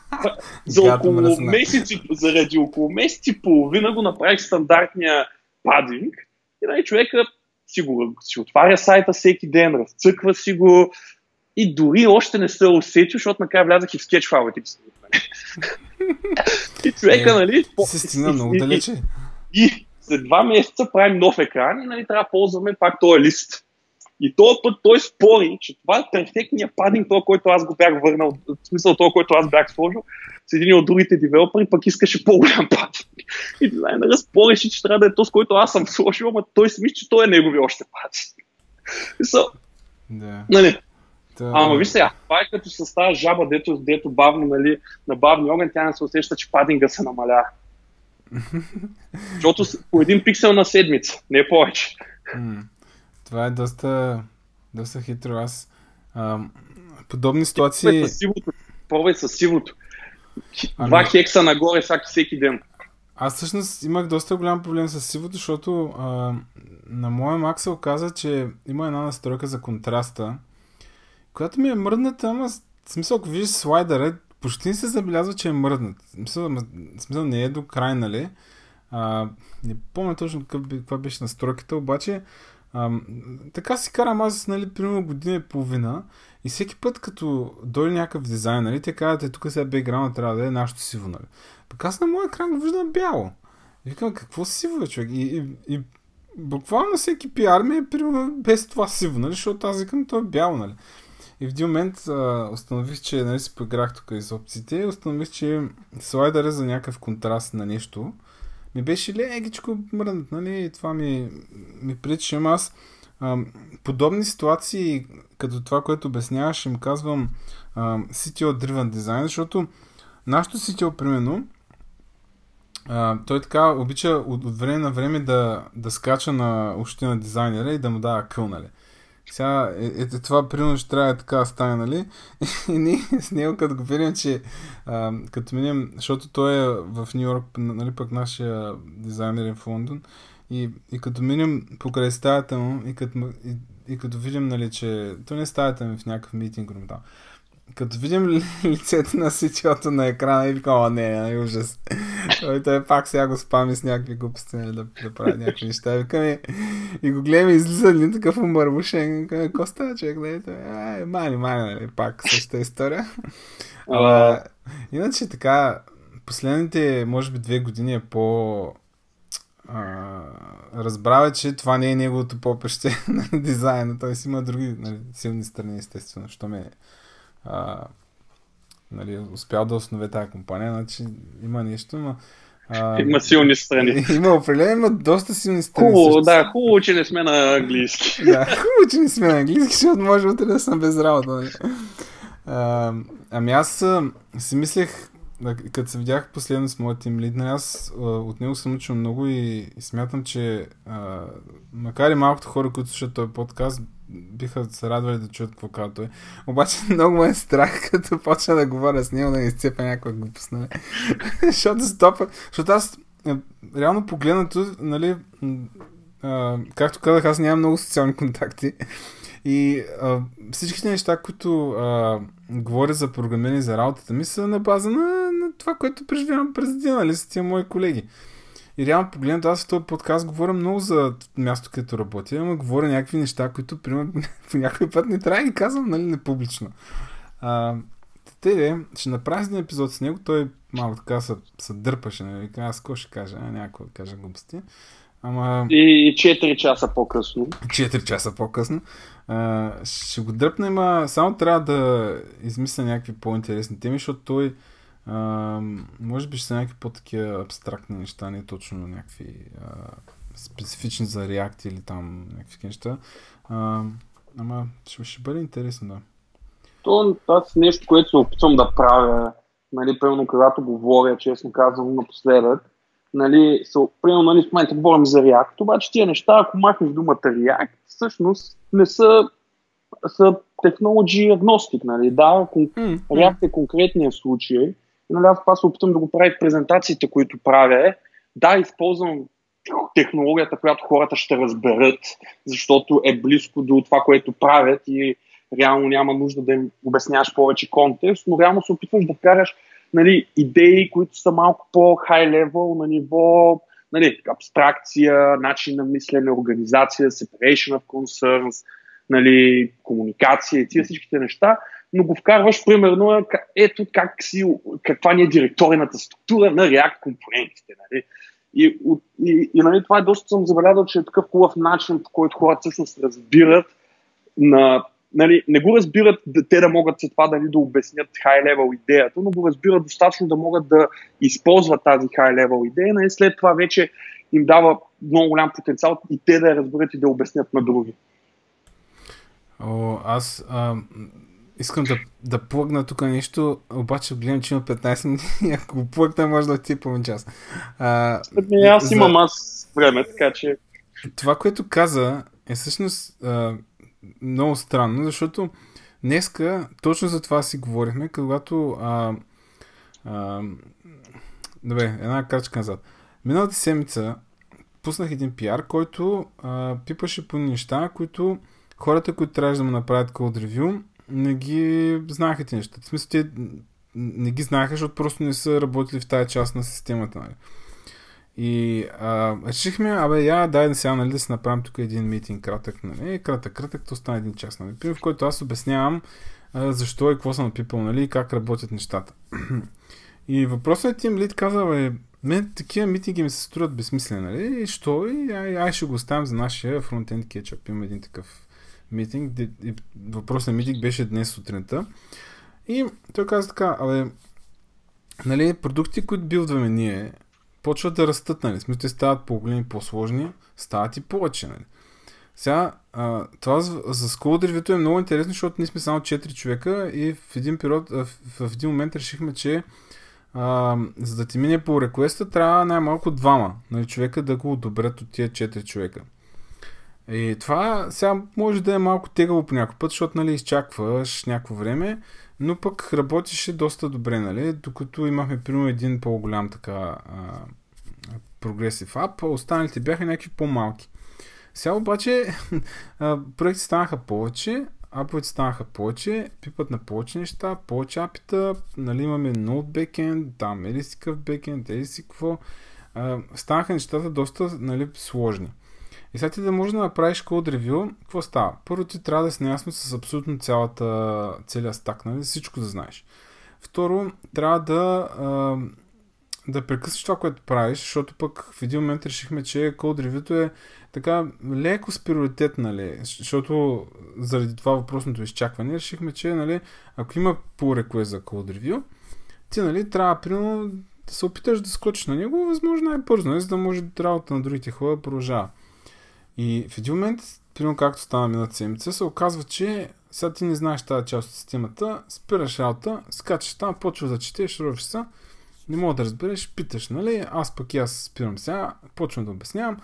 за около месеци, заради около месец и половина го направих стандартния падинг и нали, човека си, го, си отваря сайта всеки ден, разцъква си го и дори още не се усетил, защото накрая влязах и в скетч файлите. и човека, е, нали... Се стигна много далече. И, след два месеца правим нов екран и нали, трябва да ползваме пак този лист. И този път той спори, че това е перфектният падинг, този, който аз го бях върнал, в смисъл този, който аз бях сложил, с един от другите девелопери, пък искаше по-голям падинг. И дизайнера спореше, че трябва да е този, който аз съм сложил, ама той си мисли, че той е негови още падинг. So, да. Нали, да. Ама виж сега, това е като с тази жаба, дето, дето бавно, нали, на бавни огън, тя не се усеща, че падинга се намаля. Защото по един пиксел на седмица, не повече. Това е доста, доста хитро. Аз а, подобни ситуации... Пробвай с сивото. Два хекса нагоре всеки, всеки ден. Аз всъщност имах доста голям проблем с сивото, защото а, на моя Mac се оказа, че има една настройка за контраста, която ми е мръдната, ама в смисъл, ако виждаш слайдера, почти не се забелязва, че е мръднат. В смисъл, в смисъл не е до край, нали? А, не помня точно каква беше настройката, обаче а, така си карам аз, нали, примерно година и половина и всеки път, като дойде някакъв дизайн, нали, те казват, е, тук сега бекграунда трябва да е нашето сиво, нали. Пък аз на моя екран го виждам бяло. И викам, какво сиво е, човек? И, и, и буквално всеки пиар ми е без това сиво, нали, защото аз викам, то е бяло, нали. И в един момент а, установих, че нали, си поиграх тук из опциите и установих, че слайдъра за някакъв контраст на нещо ми беше лекичко мръднат, нали? И това ми, ми пречи. Аз подобни ситуации, като това, което обясняваш, им казвам а, CTO Driven Design, защото нашото CTO, примерно, а, той така обича от, от време на време да, да скача на ушите на дизайнера и да му дава къл, нали? Сега, е, е, това примерно ще трябва така да стане, нали? И ние с него, като го видим, че а, като минем, защото той е в Нью Йорк, нали пък нашия дизайнер е в Лондон, и, и като минем покрай стаята му, и като, и, и като видим, нали, че той не е стаята ми в някакъв митинг рум там като видим лицето на сичото на екрана и викам, о, не, не, ужас. Той, той пак сега го спами с някакви глупости, нали, да, да прави някакви неща. Викаме, и го гледаме, излиза един такъв умърбушен. Викаме, какво става човек? Нали? Ай, мани, мани, нали? Пак същата история. Ала, иначе така, последните, може би, две години е по... А, разбрава, че това не е неговото попеще на дизайна. Той си има други нали, силни страни, естествено, що ме а, нали, успял да основе тази компания, значи има нещо, но а, има силни страни. Има определено, има доста силни страни. Хубаво, да, хубаво, че не сме на английски. да, хубаво, че не сме на английски, защото може утре да съм без работа. Нали? А, ами аз си мислех, като се видях последно с моят тим лид, аз от него съм учил много и, и смятам, че а, макар и малкото хора, които слушат този подкаст, биха се радвали да чуят какво казва той. Обаче много ме е страх, като почна да говоря с него, да изцепя някаква глупост, нали? защото стопа, защото аз е, реално погледнато, нали, а, както казах, аз нямам много социални контакти. И а, всичките неща, които а, говоря за програмиране за работата ми, са на база на това, което преживявам през деня, нали, с тия мои колеги. И реално погледнато, аз в този подкаст говоря много за място, където работя, ама говоря някакви неща, които, примерно, по някой път не трябва да ги казвам, нали, не публично. А, те, ще направя един епизод с него, той малко така се, се дърпаше, нали, аз какво ще кажа, някой да кажа глупости. Ама... И 4 часа по-късно. 4 часа по-късно. А, ще го дръпнем, а само трябва да измисля някакви по-интересни теми, защото той а, може би ще са някакви по-такива абстрактни неща, не точно някакви а, специфични за React или там някакви неща. А, ама ще, ще бъде интересно, да. То, аз нещо, което се опитвам да правя, нали, примерно, когато говоря, честно казвам, напоследък, нали, са, примерно, нали, в момента говорим за React, обаче тия неща, ако махнеш думата React, всъщност не са, са technology agnostic, нали, да, кон, mm, React е конкретния случай, нали, аз това се опитам да го правя в презентациите, които правя, да, използвам технологията, която хората ще разберат, защото е близко до това, което правят и реално няма нужда да им обясняваш повече контекст, но реално се опитваш да вкараш нали, идеи, които са малко по-хай левел на ниво нали, абстракция, начин на мислене, организация, separation of concerns, нали, комуникация и тия всичките неща, но го вкарваш примерно ето как си, каква ни е директорината структура на React компонентите. Нали. И, и, и нали, това е доста съм забелязал, че е такъв хубав начин, по който хората всъщност разбират на нали, не го разбират те да могат след това дали да обяснят high-level идеята, но го разбират достатъчно да могат да използват тази high-level идея, нали, след това вече им дава много голям потенциал и те да я разберат и да обяснят на други. О, аз а, искам да, да плъгна тук нещо, обаче гледам, че има 15 минути ако го плъгна, може да ти половин час. А, не, аз за... имам аз време, така че... Това, което каза, е всъщност а, много странно, защото днеска точно за това си говорихме, когато а, а, добре, една крачка назад. Миналата седмица пуснах един пиар, който а, пипаше по неща, които хората, които трябваше да му направят код ревю, не ги знаеха тези неща. В смисъл, те не ги знаеха, защото просто не са работили в тази част на системата. Нали? И а, решихме, абе, я, дай да сега, нали, да си направим тук един митинг кратък, нали, кратък, кратък, то стане един час, нали, в който аз обяснявам а, защо и какво съм напипал, нали, и как работят нещата. и въпросът е тим лид каза, бе, мен такива митинги ми се струват безсмислени, нали, и що, и ай, ай ще го оставим за нашия фронтенд кетчъп, има един такъв митинг, въпросът митинг беше днес сутринта. И той каза така, абе, нали, продукти, които билдваме ние, почват да растат, нали? Смисъл, те стават по-големи, по-сложни, стават и повече, нали? Сега, а, това за, за School е много интересно, защото ние сме само 4 човека и в един период, в, в един момент решихме, че а, за да ти мине по реквеста, трябва най-малко двама нали, човека да го одобрят от тия 4 човека. И това сега може да е малко тегаво по някой път, защото нали, изчакваш някакво време, но пък работеше доста добре, нали? Докато имахме примерно един по-голям така прогресив ап, останалите бяха някакви по-малки. Сега обаче проекти станаха повече, аповете станаха повече, пипат на повече неща, повече апита, нали имаме Node backend, там ели си какъв backend, ели си какво. станаха нещата доста нали, сложни. И сега ти да можеш да направиш код ревю, какво става? Първо ти трябва да си наясно с абсолютно цялата, целият стак, нали? всичко да знаеш. Второ, трябва да, а, да прекъснеш това, което правиш, защото пък в един момент решихме, че код ревюто е така леко с приоритет, нали? защото заради това въпросното изчакване решихме, че нали, ако има по реквест за код ревю, ти нали, трябва примерно да се опиташ да скочиш на него, възможно най-бързо, нали? за да може работа на другите хора да продължава. И в един момент, примерно както стана миналата седмица, се оказва, че сега ти не знаеш тази част от системата, спираш работа, скачаш там, почваш да четеш, ровиш се, не мога да разбереш, питаш, нали? Аз пък и аз спирам сега, почвам да обяснявам.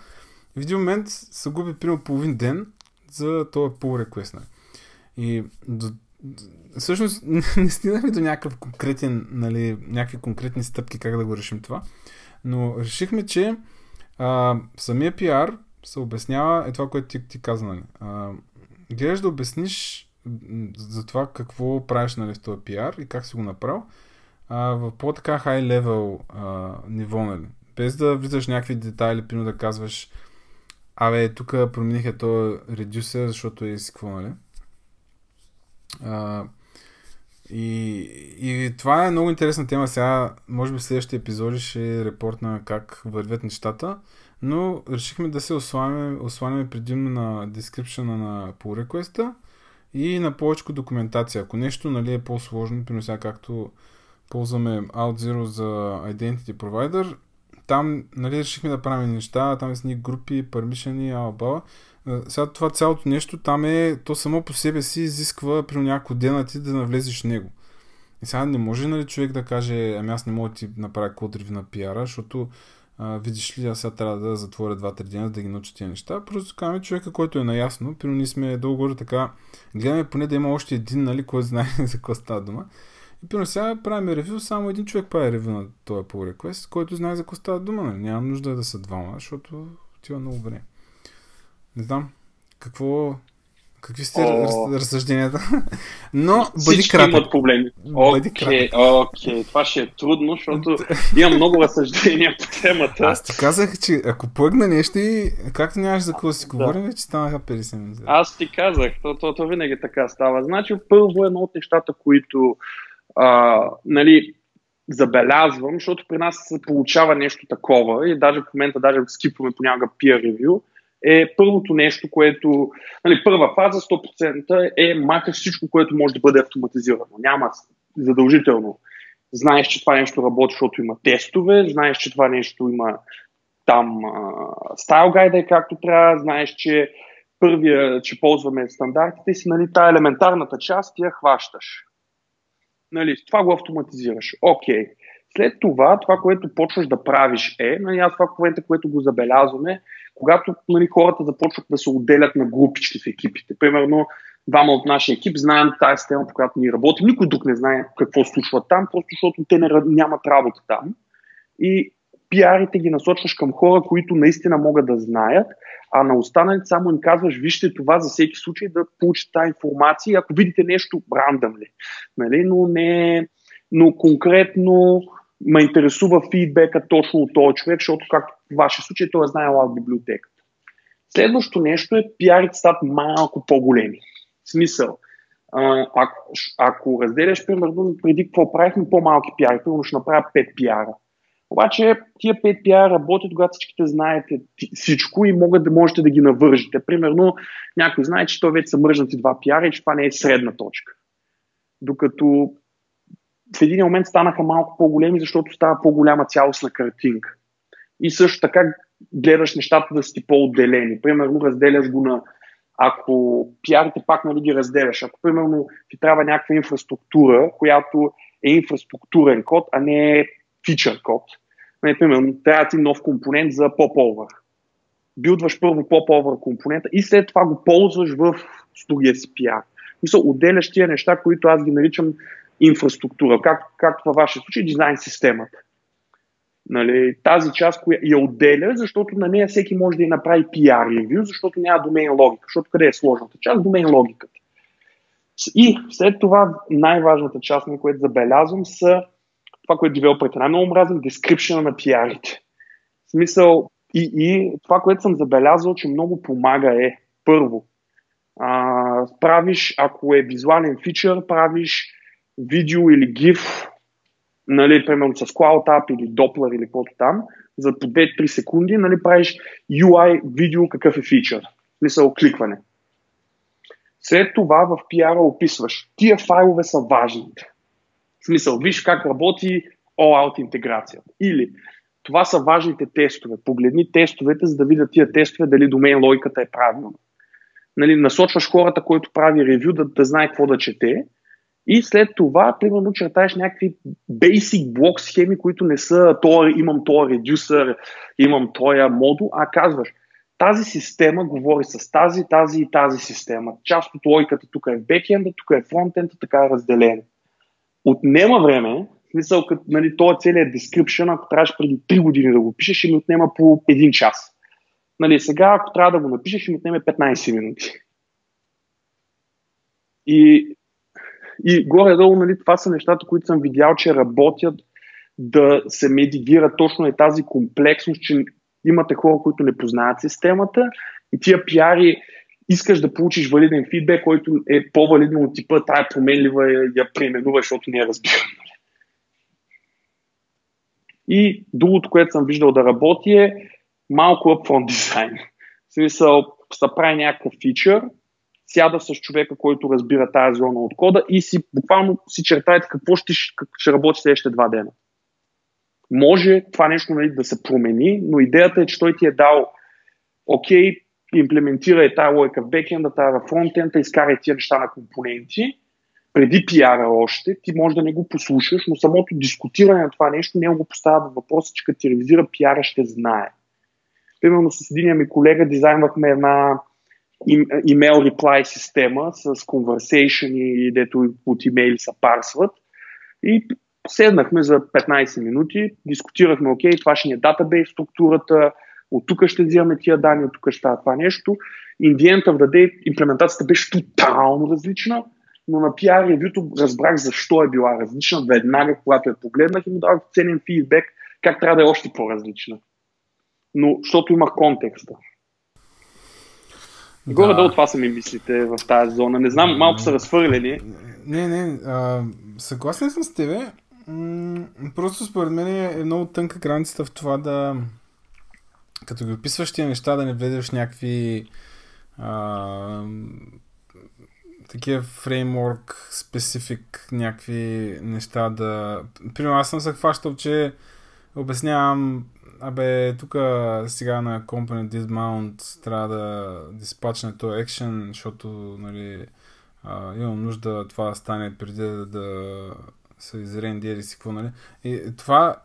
В един момент се губи примерно половин ден за този pull request. Нали? И до, всъщност не стигнахме до някакъв конкретен, нали, някакви конкретни стъпки как да го решим това, но решихме, че а, самия PR се обяснява е това, което ти, ти каза, нали. А, гледаш да обясниш за това какво правиш нали, в този PR и как си го направил а, в по-така а, ниво, нали. Без да влизаш някакви детайли, примерно да казваш Абе, тук промениха то редюсер, защото е си какво, нали? А, и, и това е много интересна тема. Сега, може би в следващите епизоди ще репортна как вървят нещата. Но решихме да се осланяме, осланяме предимно на дескрипшена на pull request и на повече документация. Ако нещо нали, е по-сложно, примерно сега както ползваме OutZero за Identity Provider, там нали, решихме да правим неща, там са ни групи, пермишени, алба. Сега това цялото нещо там е, то само по себе си изисква при няколко дена ти да навлезеш в него. И сега не може нали, човек да каже, ами аз не мога да ти направя код на пиара, защото а, видиш ли, аз сега трябва да затворя 2-3 дена да ги науча тия неща. Просто казваме човека, който е наясно. При ние сме дълго така, гледаме поне да има още един, нали, който знае за какво става дума. И примерно сега правим ревю, само един човек прави ревю на този pull request, който знае за какво става дума. Нали? Няма нужда да са двама, защото отива много време. Не знам. Какво... Какви сте О... разсъжденията? Но бъди Всички кратък. имат проблеми. Окей, okay, окей. Okay. Това ще е трудно, защото имам много разсъждения по темата. Аз ти казах, че ако плъгна нещо и както нямаш за какво си говорим, да. вече станаха 50 минути. Аз ти казах, то, то, то винаги така става. Значи, първо едно от нещата, които а, нали, забелязвам, защото при нас се получава нещо такова и даже в момента даже скипваме понякога peer review, е първото нещо, което, нали, първа фаза 100% е махаш всичко, което може да бъде автоматизирано. Няма задължително. Знаеш, че това нещо работи, защото има тестове, знаеш, че това нещо има там стайл гайда е както трябва, знаеш, че първия, че ползваме стандартите си, нали, тая елементарната част я хващаш. Нали, това го автоматизираш. Окей. Okay. След това, това, което почваш да правиш е, нали, аз това в момента, което го забелязваме, когато нали, хората започват да се отделят на групички в екипите. Примерно, двама от нашия екип знаем тази система, по която ние работим. Никой тук не знае какво случва там, просто защото те не, нямат работа там. И пиарите ги насочваш към хора, които наистина могат да знаят, а на останалите само им казваш, вижте това за всеки случай да получите тази информация, ако видите нещо рандъмли. Нали? Но, не, но конкретно ме интересува фидбека точно от този човек, защото както в вашия случай той е знаел от библиотеката. Следващото нещо е пиарите стават малко по-големи. В смисъл, ако, ако разделяш, примерно, преди какво правихме по-малки пиари, примерно ще направя 5 пиара обаче тия 5 PR работят, когато всичките знаете всичко и могат да можете да ги навържите. Примерно, някой знае, че той вече са мръжнати два PR и че това не е средна точка. Докато в един момент станаха малко по-големи, защото става по-голяма цялостна картинка. И също така гледаш нещата да са ти по-отделени. Примерно, разделяш го на ако пиарите пак нали ги разделяш, ако примерно ти трябва някаква инфраструктура, която е инфраструктурен код, а не е фичър код. Не, примерно, трябва ти нов компонент за popover. Билдваш първо popover компонента и след това го ползваш в другия си PR. Мисля, отделяш тия неща, които аз ги наричам инфраструктура, как, както във вашия случай дизайн системата. Нали, тази част, която я отделя, защото на нея всеки може да я направи PR ревю, защото няма домейн логика. Защото къде е сложната част? Домейн логиката. И след това най-важната част, на което забелязвам, са това, което девелоперите най-много мразим, дескрипшена на пиарите. В смисъл, и, и това, което съм забелязал, че много помага е, първо, а, правиш, ако е визуален фичър, правиш видео или GIF, нали, примерно с CloudApp или Doppler или каквото там, за по 2-3 секунди, нали, правиш UI видео какъв е фичър. В смисъл, кликване. След това в PR описваш. Тия файлове са важните. В смисъл, виж как работи all-out интеграцията. Или това са важните тестове. Погледни тестовете, за да видят тия тестове дали домейн логиката е правилна. Нали, насочваш хората, който прави ревю, да, да знае какво да чете. И след това, примерно, чертаеш някакви basic блок схеми, които не са това, имам този редюсър, имам този модул, а казваш, тази система говори с тази, тази и тази система. Част от логиката тук е в бекенда, тук е фронтенда, така е разделение отнема време, в смисъл, като нали, този целият description, ако трябваше преди 3 години да го пишеш, ще ми отнема по един час. Нали, сега, ако трябва да го напишеш, ще ми отнеме 15 минути. И, и горе-долу, нали, това са нещата, които съм видял, че работят да се медигира точно е тази комплексност, че имате хора, които не познаят системата и тия пиари искаш да получиш валиден фидбек, който е по-валиден от типа, тая променлива я, я преименува, защото не я разбирам. И другото, което съм виждал да работи е малко upfront дизайн. В смисъл, се прави някакъв фичър, сяда с човека, който разбира тази зона от кода и си буквално си чертаете какво ще, как ще работи следващите два дена. Може това нещо нали, да се промени, но идеята е, че той ти е дал окей, имплементирай тази лойка в бекенда, тази в фронтенда, изкарай тия неща на компоненти, преди пиара още, ти може да не го послушаш, но самото дискутиране на това нещо не го поставя в въпроса, че като ти ревизира пиара ще знае. Примерно с един ми колега дизайнвахме една email reply система с conversation и дето от имейли се парсват. И седнахме за 15 минути, дискутирахме, окей, това ще ни е датабейс структурата, от тук ще взимаме тия данни, от тук ще става това нещо. Индиента в даде, имплементацията беше тотално различна, но на PR ревюто разбрах защо е била различна веднага, когато я погледнах и му дадох ценен фидбек как трябва да е още по-различна. Но, защото имах контекста. Да. Долу това са ми мислите в тази зона. Не знам, малко са разфърлени. Не, не, а, съгласен съм с тебе. Просто според мен е много тънка границата в това да като ги описваш тия неща, да не влезеш някакви а, такива фреймворк, специфик, някакви неща да... Примерно аз съм се хващал, че обяснявам абе, тук сега на Component Dismount трябва да диспачне този екшен, защото нали, а, имам нужда това да стане преди да, да се изрендиери си какво, нали. И това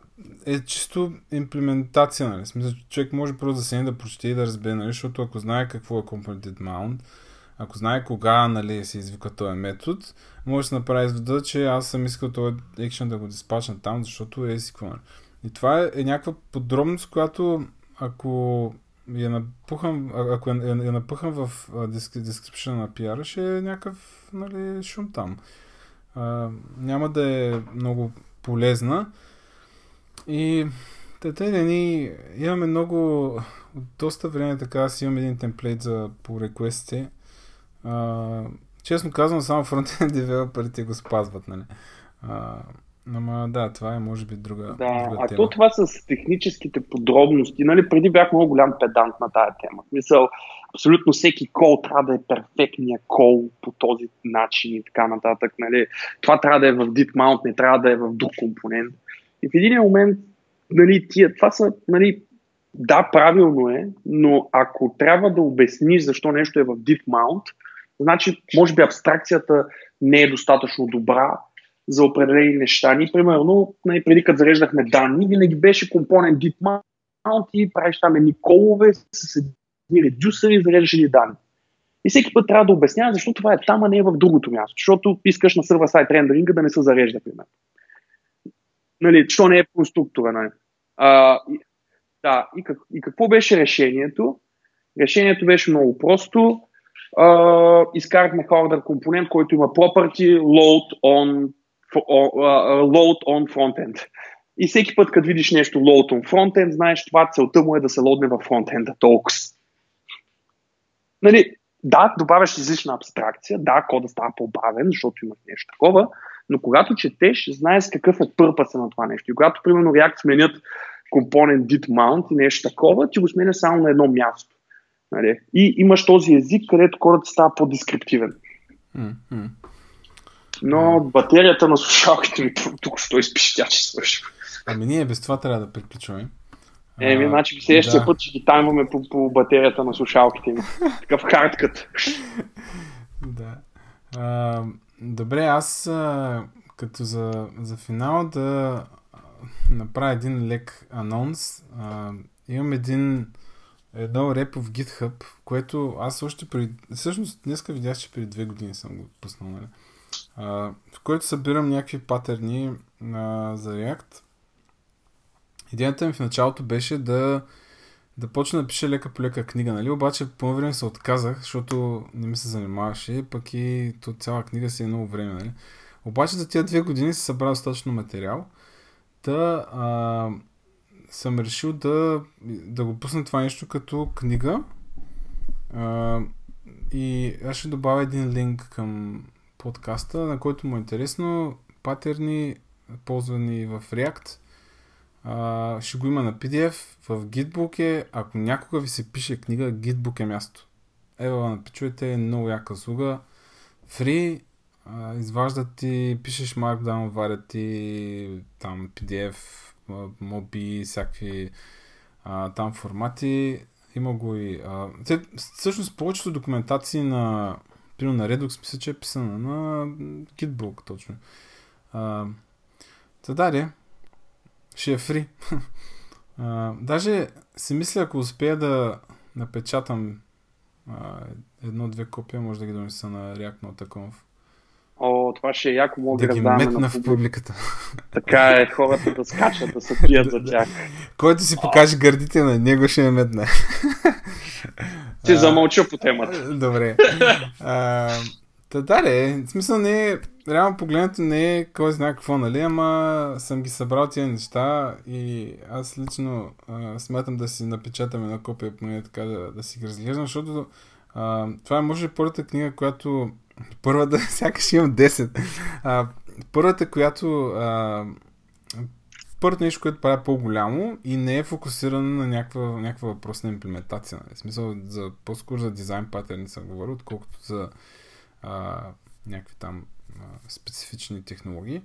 е чисто имплементация, нали. Смисъл, човек може просто да се да прочете и да разбере, нали, защото ако знае какво е Component Mount, ако знае кога нали, се извика този метод, може да се направи извода, че аз съм искал този екшен да го диспачна там, защото е си какво. Нали. И това е, е някаква подробност, която ако я напухам, ако я, я, я напъхам в description на PR, ще е някакъв нали, шум там. А, няма да е много полезна. И те да ни имаме много от доста време така си имам един темплейт за по реквестите. честно казвам, само фронтен девелоперите го спазват, нали? А, Ама да, това е може би друга, да, друга а тема. то това с техническите подробности, нали, преди бях много голям педант на тази тема. Мисъл, абсолютно всеки кол трябва да е перфектния кол по този начин и така нататък. Нали. Това трябва да е в deep mount, не трябва да е в друг компонент. И в един момент, нали, тия, това са, нали, да, правилно е, но ако трябва да обясниш защо нещо е в deep mount, значи, може би абстракцията не е достатъчно добра, за определени неща. Ние, примерно, нали, преди като зареждахме данни, винаги беше компонент deep mount и правиш там едни колове с едни редюсери зареждаш едни данни. И всеки път трябва да обяснява защо това е там, а не е в другото място. Защото искаш на сервер сайт рендеринга да не се зарежда, примерно. Нали, що не е конструктора, нали? А, и, да, и, как, и какво беше решението? Решението беше много просто. Uh, изкарахме Horder компонент, който има property load on load on frontend. И всеки път, като видиш нещо load on frontend, знаеш, това целта му е да се лодне в фронтенда толкова. Нали, да, добавяш излишна абстракция, да, кода става по-бавен, защото имаш нещо такова, но когато четеш, знаеш какъв е пърпаса на това нещо. И когато, примерно, React сменят компонент dit mount и нещо такова, ти го сменя само на едно място. Нали? И имаш този език, където кодът става по-дескриптивен. Mm-hmm. Но батерията на слушалките ми тук що изпищя, че свършва. Ами ние без това трябва да приключваме. Еми, значи следващия да. път ще ги таймваме по, по батерията на слушалките ми. Такъв харткът. да. А, добре, аз като за, за финал да направя един лек анонс. А, имам един едно репо в GitHub, което аз още преди... Всъщност, днеска видях, че преди две години съм го пуснал, нали? В който събирам някакви патерни а, за React. Идеята ми в началото беше да, да почна да пиша лека по лека книга, нали? Обаче по време се отказах, защото не ми се занимаваше, пък и то цяла книга си е много време, нали? Обаче за тези две години се събра достатъчно материал. да а, съм решил да, да го пусна това нещо като книга. А, и аз ще добавя един линк към подкаста, на който му е интересно, патерни, ползвани в React, а, ще го има на PDF, в Gitbook е, ако някога ви се пише книга, Gitbook е място. Ева, напичуйте, много яка услуга. Free, а, изваждат ти, пишеш Markdown, варят ти там PDF, моби, всякакви а, там формати. Има го и... А, те, всъщност повечето документации на Примерно на Redux мисля, че е писана на Gitbook точно. А, та да, ще е фри. а, даже си мисля, ако успея да напечатам едно-две копия, може да ги донеса на React Nota.conf. О, това ще е яко мога да ги метна в публиката. Така е, хората да скачат, да се пият за тях. Който си покаже гърдите на него ще ме метне. Ти замълча по темата. Добре. А, Та да, в смисъл не е, реално погледнато не е кой знае какво, нали, ама съм ги събрал тия неща и аз лично а, смятам да си напечатам една копия, поне така да, да си ги разглеждам, защото а, това е може първата книга, която първата, сякаш имам 10. А, първата, която а, първото нещо, което правя по-голямо и не е фокусирано на някаква, някаква въпросна имплементация. Нали? В смисъл, за, по-скоро за дизайн патерни съм говорил, отколкото за а, някакви там а, специфични технологии.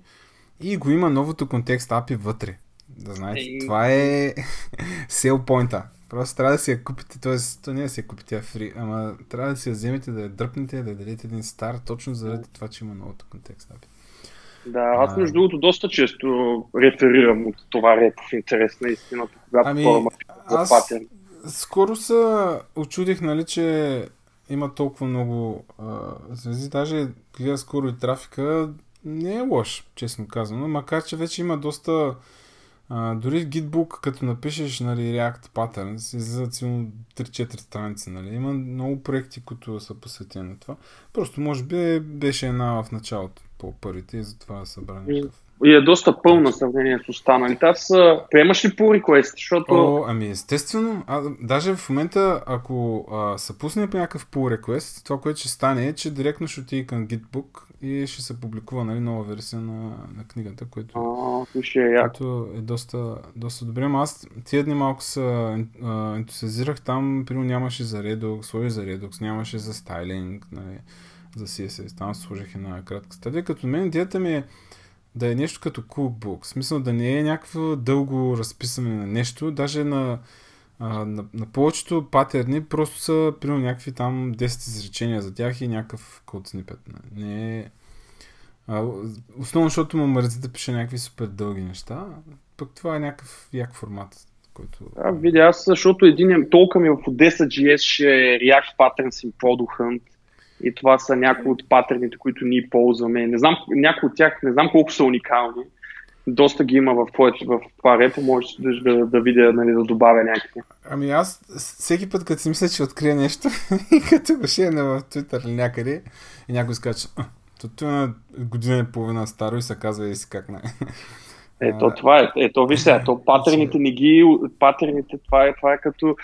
И го има новото контекст API вътре. Да знаете, Ей. това е sell point Просто трябва да си я купите, т.е. то не е да си я купите а фри, ама трябва да си я вземете, да я дръпнете, да я дадете един стар, точно заради това, че има новото контекст API. Да, аз между другото доста често реферирам от това репо в интерес на истината, когато ами, хора аз патен. Скоро се очудих, нали, че има толкова много звезди, даже гледа скоро и трафика, не е лош, честно казано, макар че вече има доста а, дори в Gitbook, като напишеш нали, React Patterns, излизат силно 3-4 страници. Нали. Има много проекти, които са посветени на това. Просто може би беше една в началото по първите и затова събрани някакъв. И е доста пълна сравнение с останалите. Аз приемаш ли по request? Защото... О, ами естествено. А, даже в момента, ако а, се пусне по някакъв pull request, това, което ще стане е, че директно ще отиде към Gitbook и ще се публикува нали, нова версия на, на книгата, което, а, е, което е доста, доста добре. Но аз тия дни малко се ентусиазирах там, примерно нямаше за Redux, сложи за Redux, нямаше за стайлинг, нали, за CSS. Там сложих една кратка стадия. Като мен идеята ми е да е нещо като cookbook. В смисъл да не е някакво дълго разписане на нещо, даже на, а, на, на повечето патерни просто са примерно някакви там 10 изречения за тях и някакъв код снипет. Не е... А, основно, защото му мързи да пише някакви супер дълги неща, пък това е някакъв як формат. Който... А, видя, аз, защото един толкова ми в Odessa.js ще е React Patterns in Product Hunt и това са някои от патерните, които ние ползваме. Не знам, някои от тях, не знам колко са уникални. Доста ги има в, в това репо, може да, да, да видя, нали, да добавя някакви. Ами аз всеки път, като си мисля, че открия нещо като го шея в Twitter или някъде и някой скача, то е на година и половина старо и се казва и си как не. Ето, това е. Ето, виж сега, то патерните не ги... Патерните, това е, това е като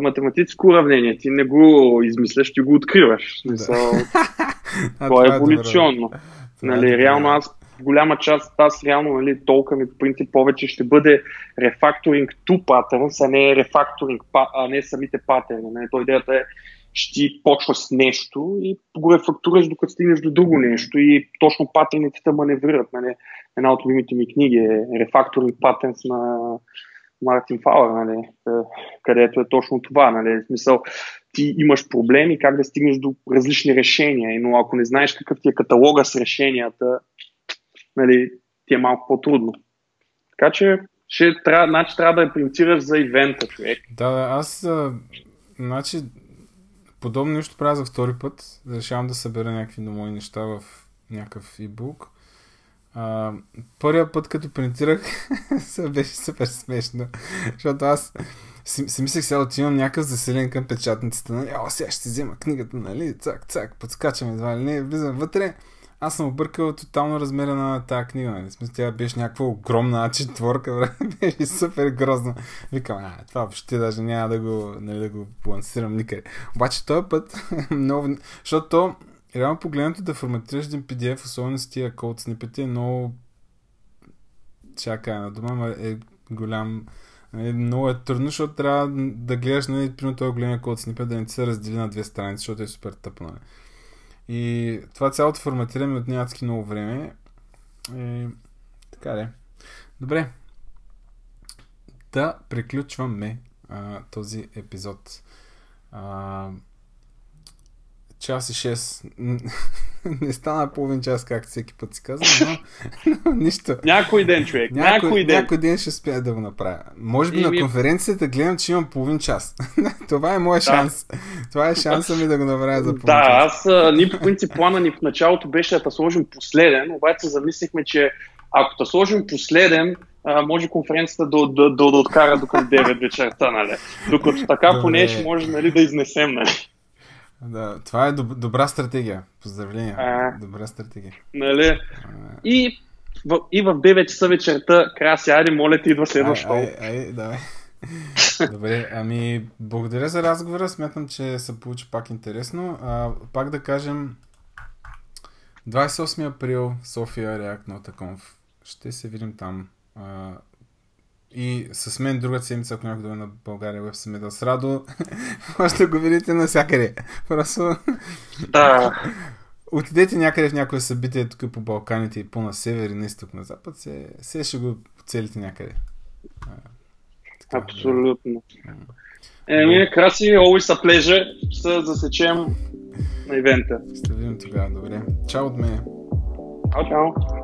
математическо уравнение. Ти не го измисляш, ти го откриваш. Да. това е еволюционно. Е нали, реално аз голяма част, аз реално, нали, толкова ми по принцип повече ще бъде рефакторинг to patterns, а не рефакторинг, а не самите патерни. Нали. То идеята е, ще ти почва с нещо и го рефактураш докато стигнеш до друго нещо и точно патерните те маневрират. Нали. Една от любимите ми книги е Refactoring Patterns на Мартин Фауър, нали, е, където е точно това. Нали, в смисъл, ти имаш проблеми как да стигнеш до различни решения, но ако не знаеш какъв ти е каталога с решенията, нали, ти е малко по-трудно. Така че ще трябва, значи, трябва да принцираш за ивента, човек. Да, да, аз а, значи подобно нещо правя за втори път. Решавам да събера някакви мои неща в някакъв ебук. А, първия път, като принтирах, беше супер смешно, защото аз си, си мислех сега отивам някакъв заселен към печатницата, нали? О, сега ще взема книгата, нали? Цак, цак, подскачам едва ли не, влизам вътре. Аз съм объркал тотално размера на тази книга. Нали? Смисъл, тя беше някаква огромна четворка, беше супер грозна. Викам, а, това въобще даже няма да го, нали, да го лансирам никъде. Обаче този път, много... защото то, реално погледнато да форматираш един PDF, особено с тия код снипети, е много... Чакай на дума, е голям. Нали, много е трудно, защото трябва да гледаш, нали, примерно този големия код снипет, да не се раздели на две страници, защото е супер тъпо. Нали. И това цялото форматиране отне адски много време. И, така де. Добре. Да приключваме а, този епизод. А, час и 6. Не стана половин час, както всеки път си казвам, но, но нищо. Някой ден, човек. Някой, някой ден. Някой ден ще успея да го направя. Може би и на ми... конференцията гледам, че имам половин час. Това е моя шанс. Да. Това е шанса ми да го направя за половин да, час. Да, аз ни по принцип плана ни в началото беше да сложим последен, обаче замислихме, че ако да сложим последен, може конференцията да, да, да, да откара до към 9 вечерта, нали? Докато така Добре. поне ще може нали, да изнесем, нали? Да, това е доб- добра стратегия. Поздравления. А, добра стратегия. Нали? А, и, в, и в 9 часа вечерта, Краси, айде, моля ти, идва следващо. Ай, ай, ай, давай. Добре, ами благодаря за разговора. Смятам, че се получи пак интересно. А, пак да кажем, 28 април София React Nota Ще се видим там. А, и с мен друга седмица, ако някой дойде на България Web Summit с Радо, може да го видите навсякъде. Просто... Да. Отидете някъде в някое събитие тук по Балканите и по-на север и на изток на запад, се, се ще го целите някъде. А, така, Абсолютно. Да. Еми, краси, always a pleasure. Ще се засечем на ивента. Ще видим тогава, добре. Чао от мен. Чао, чао.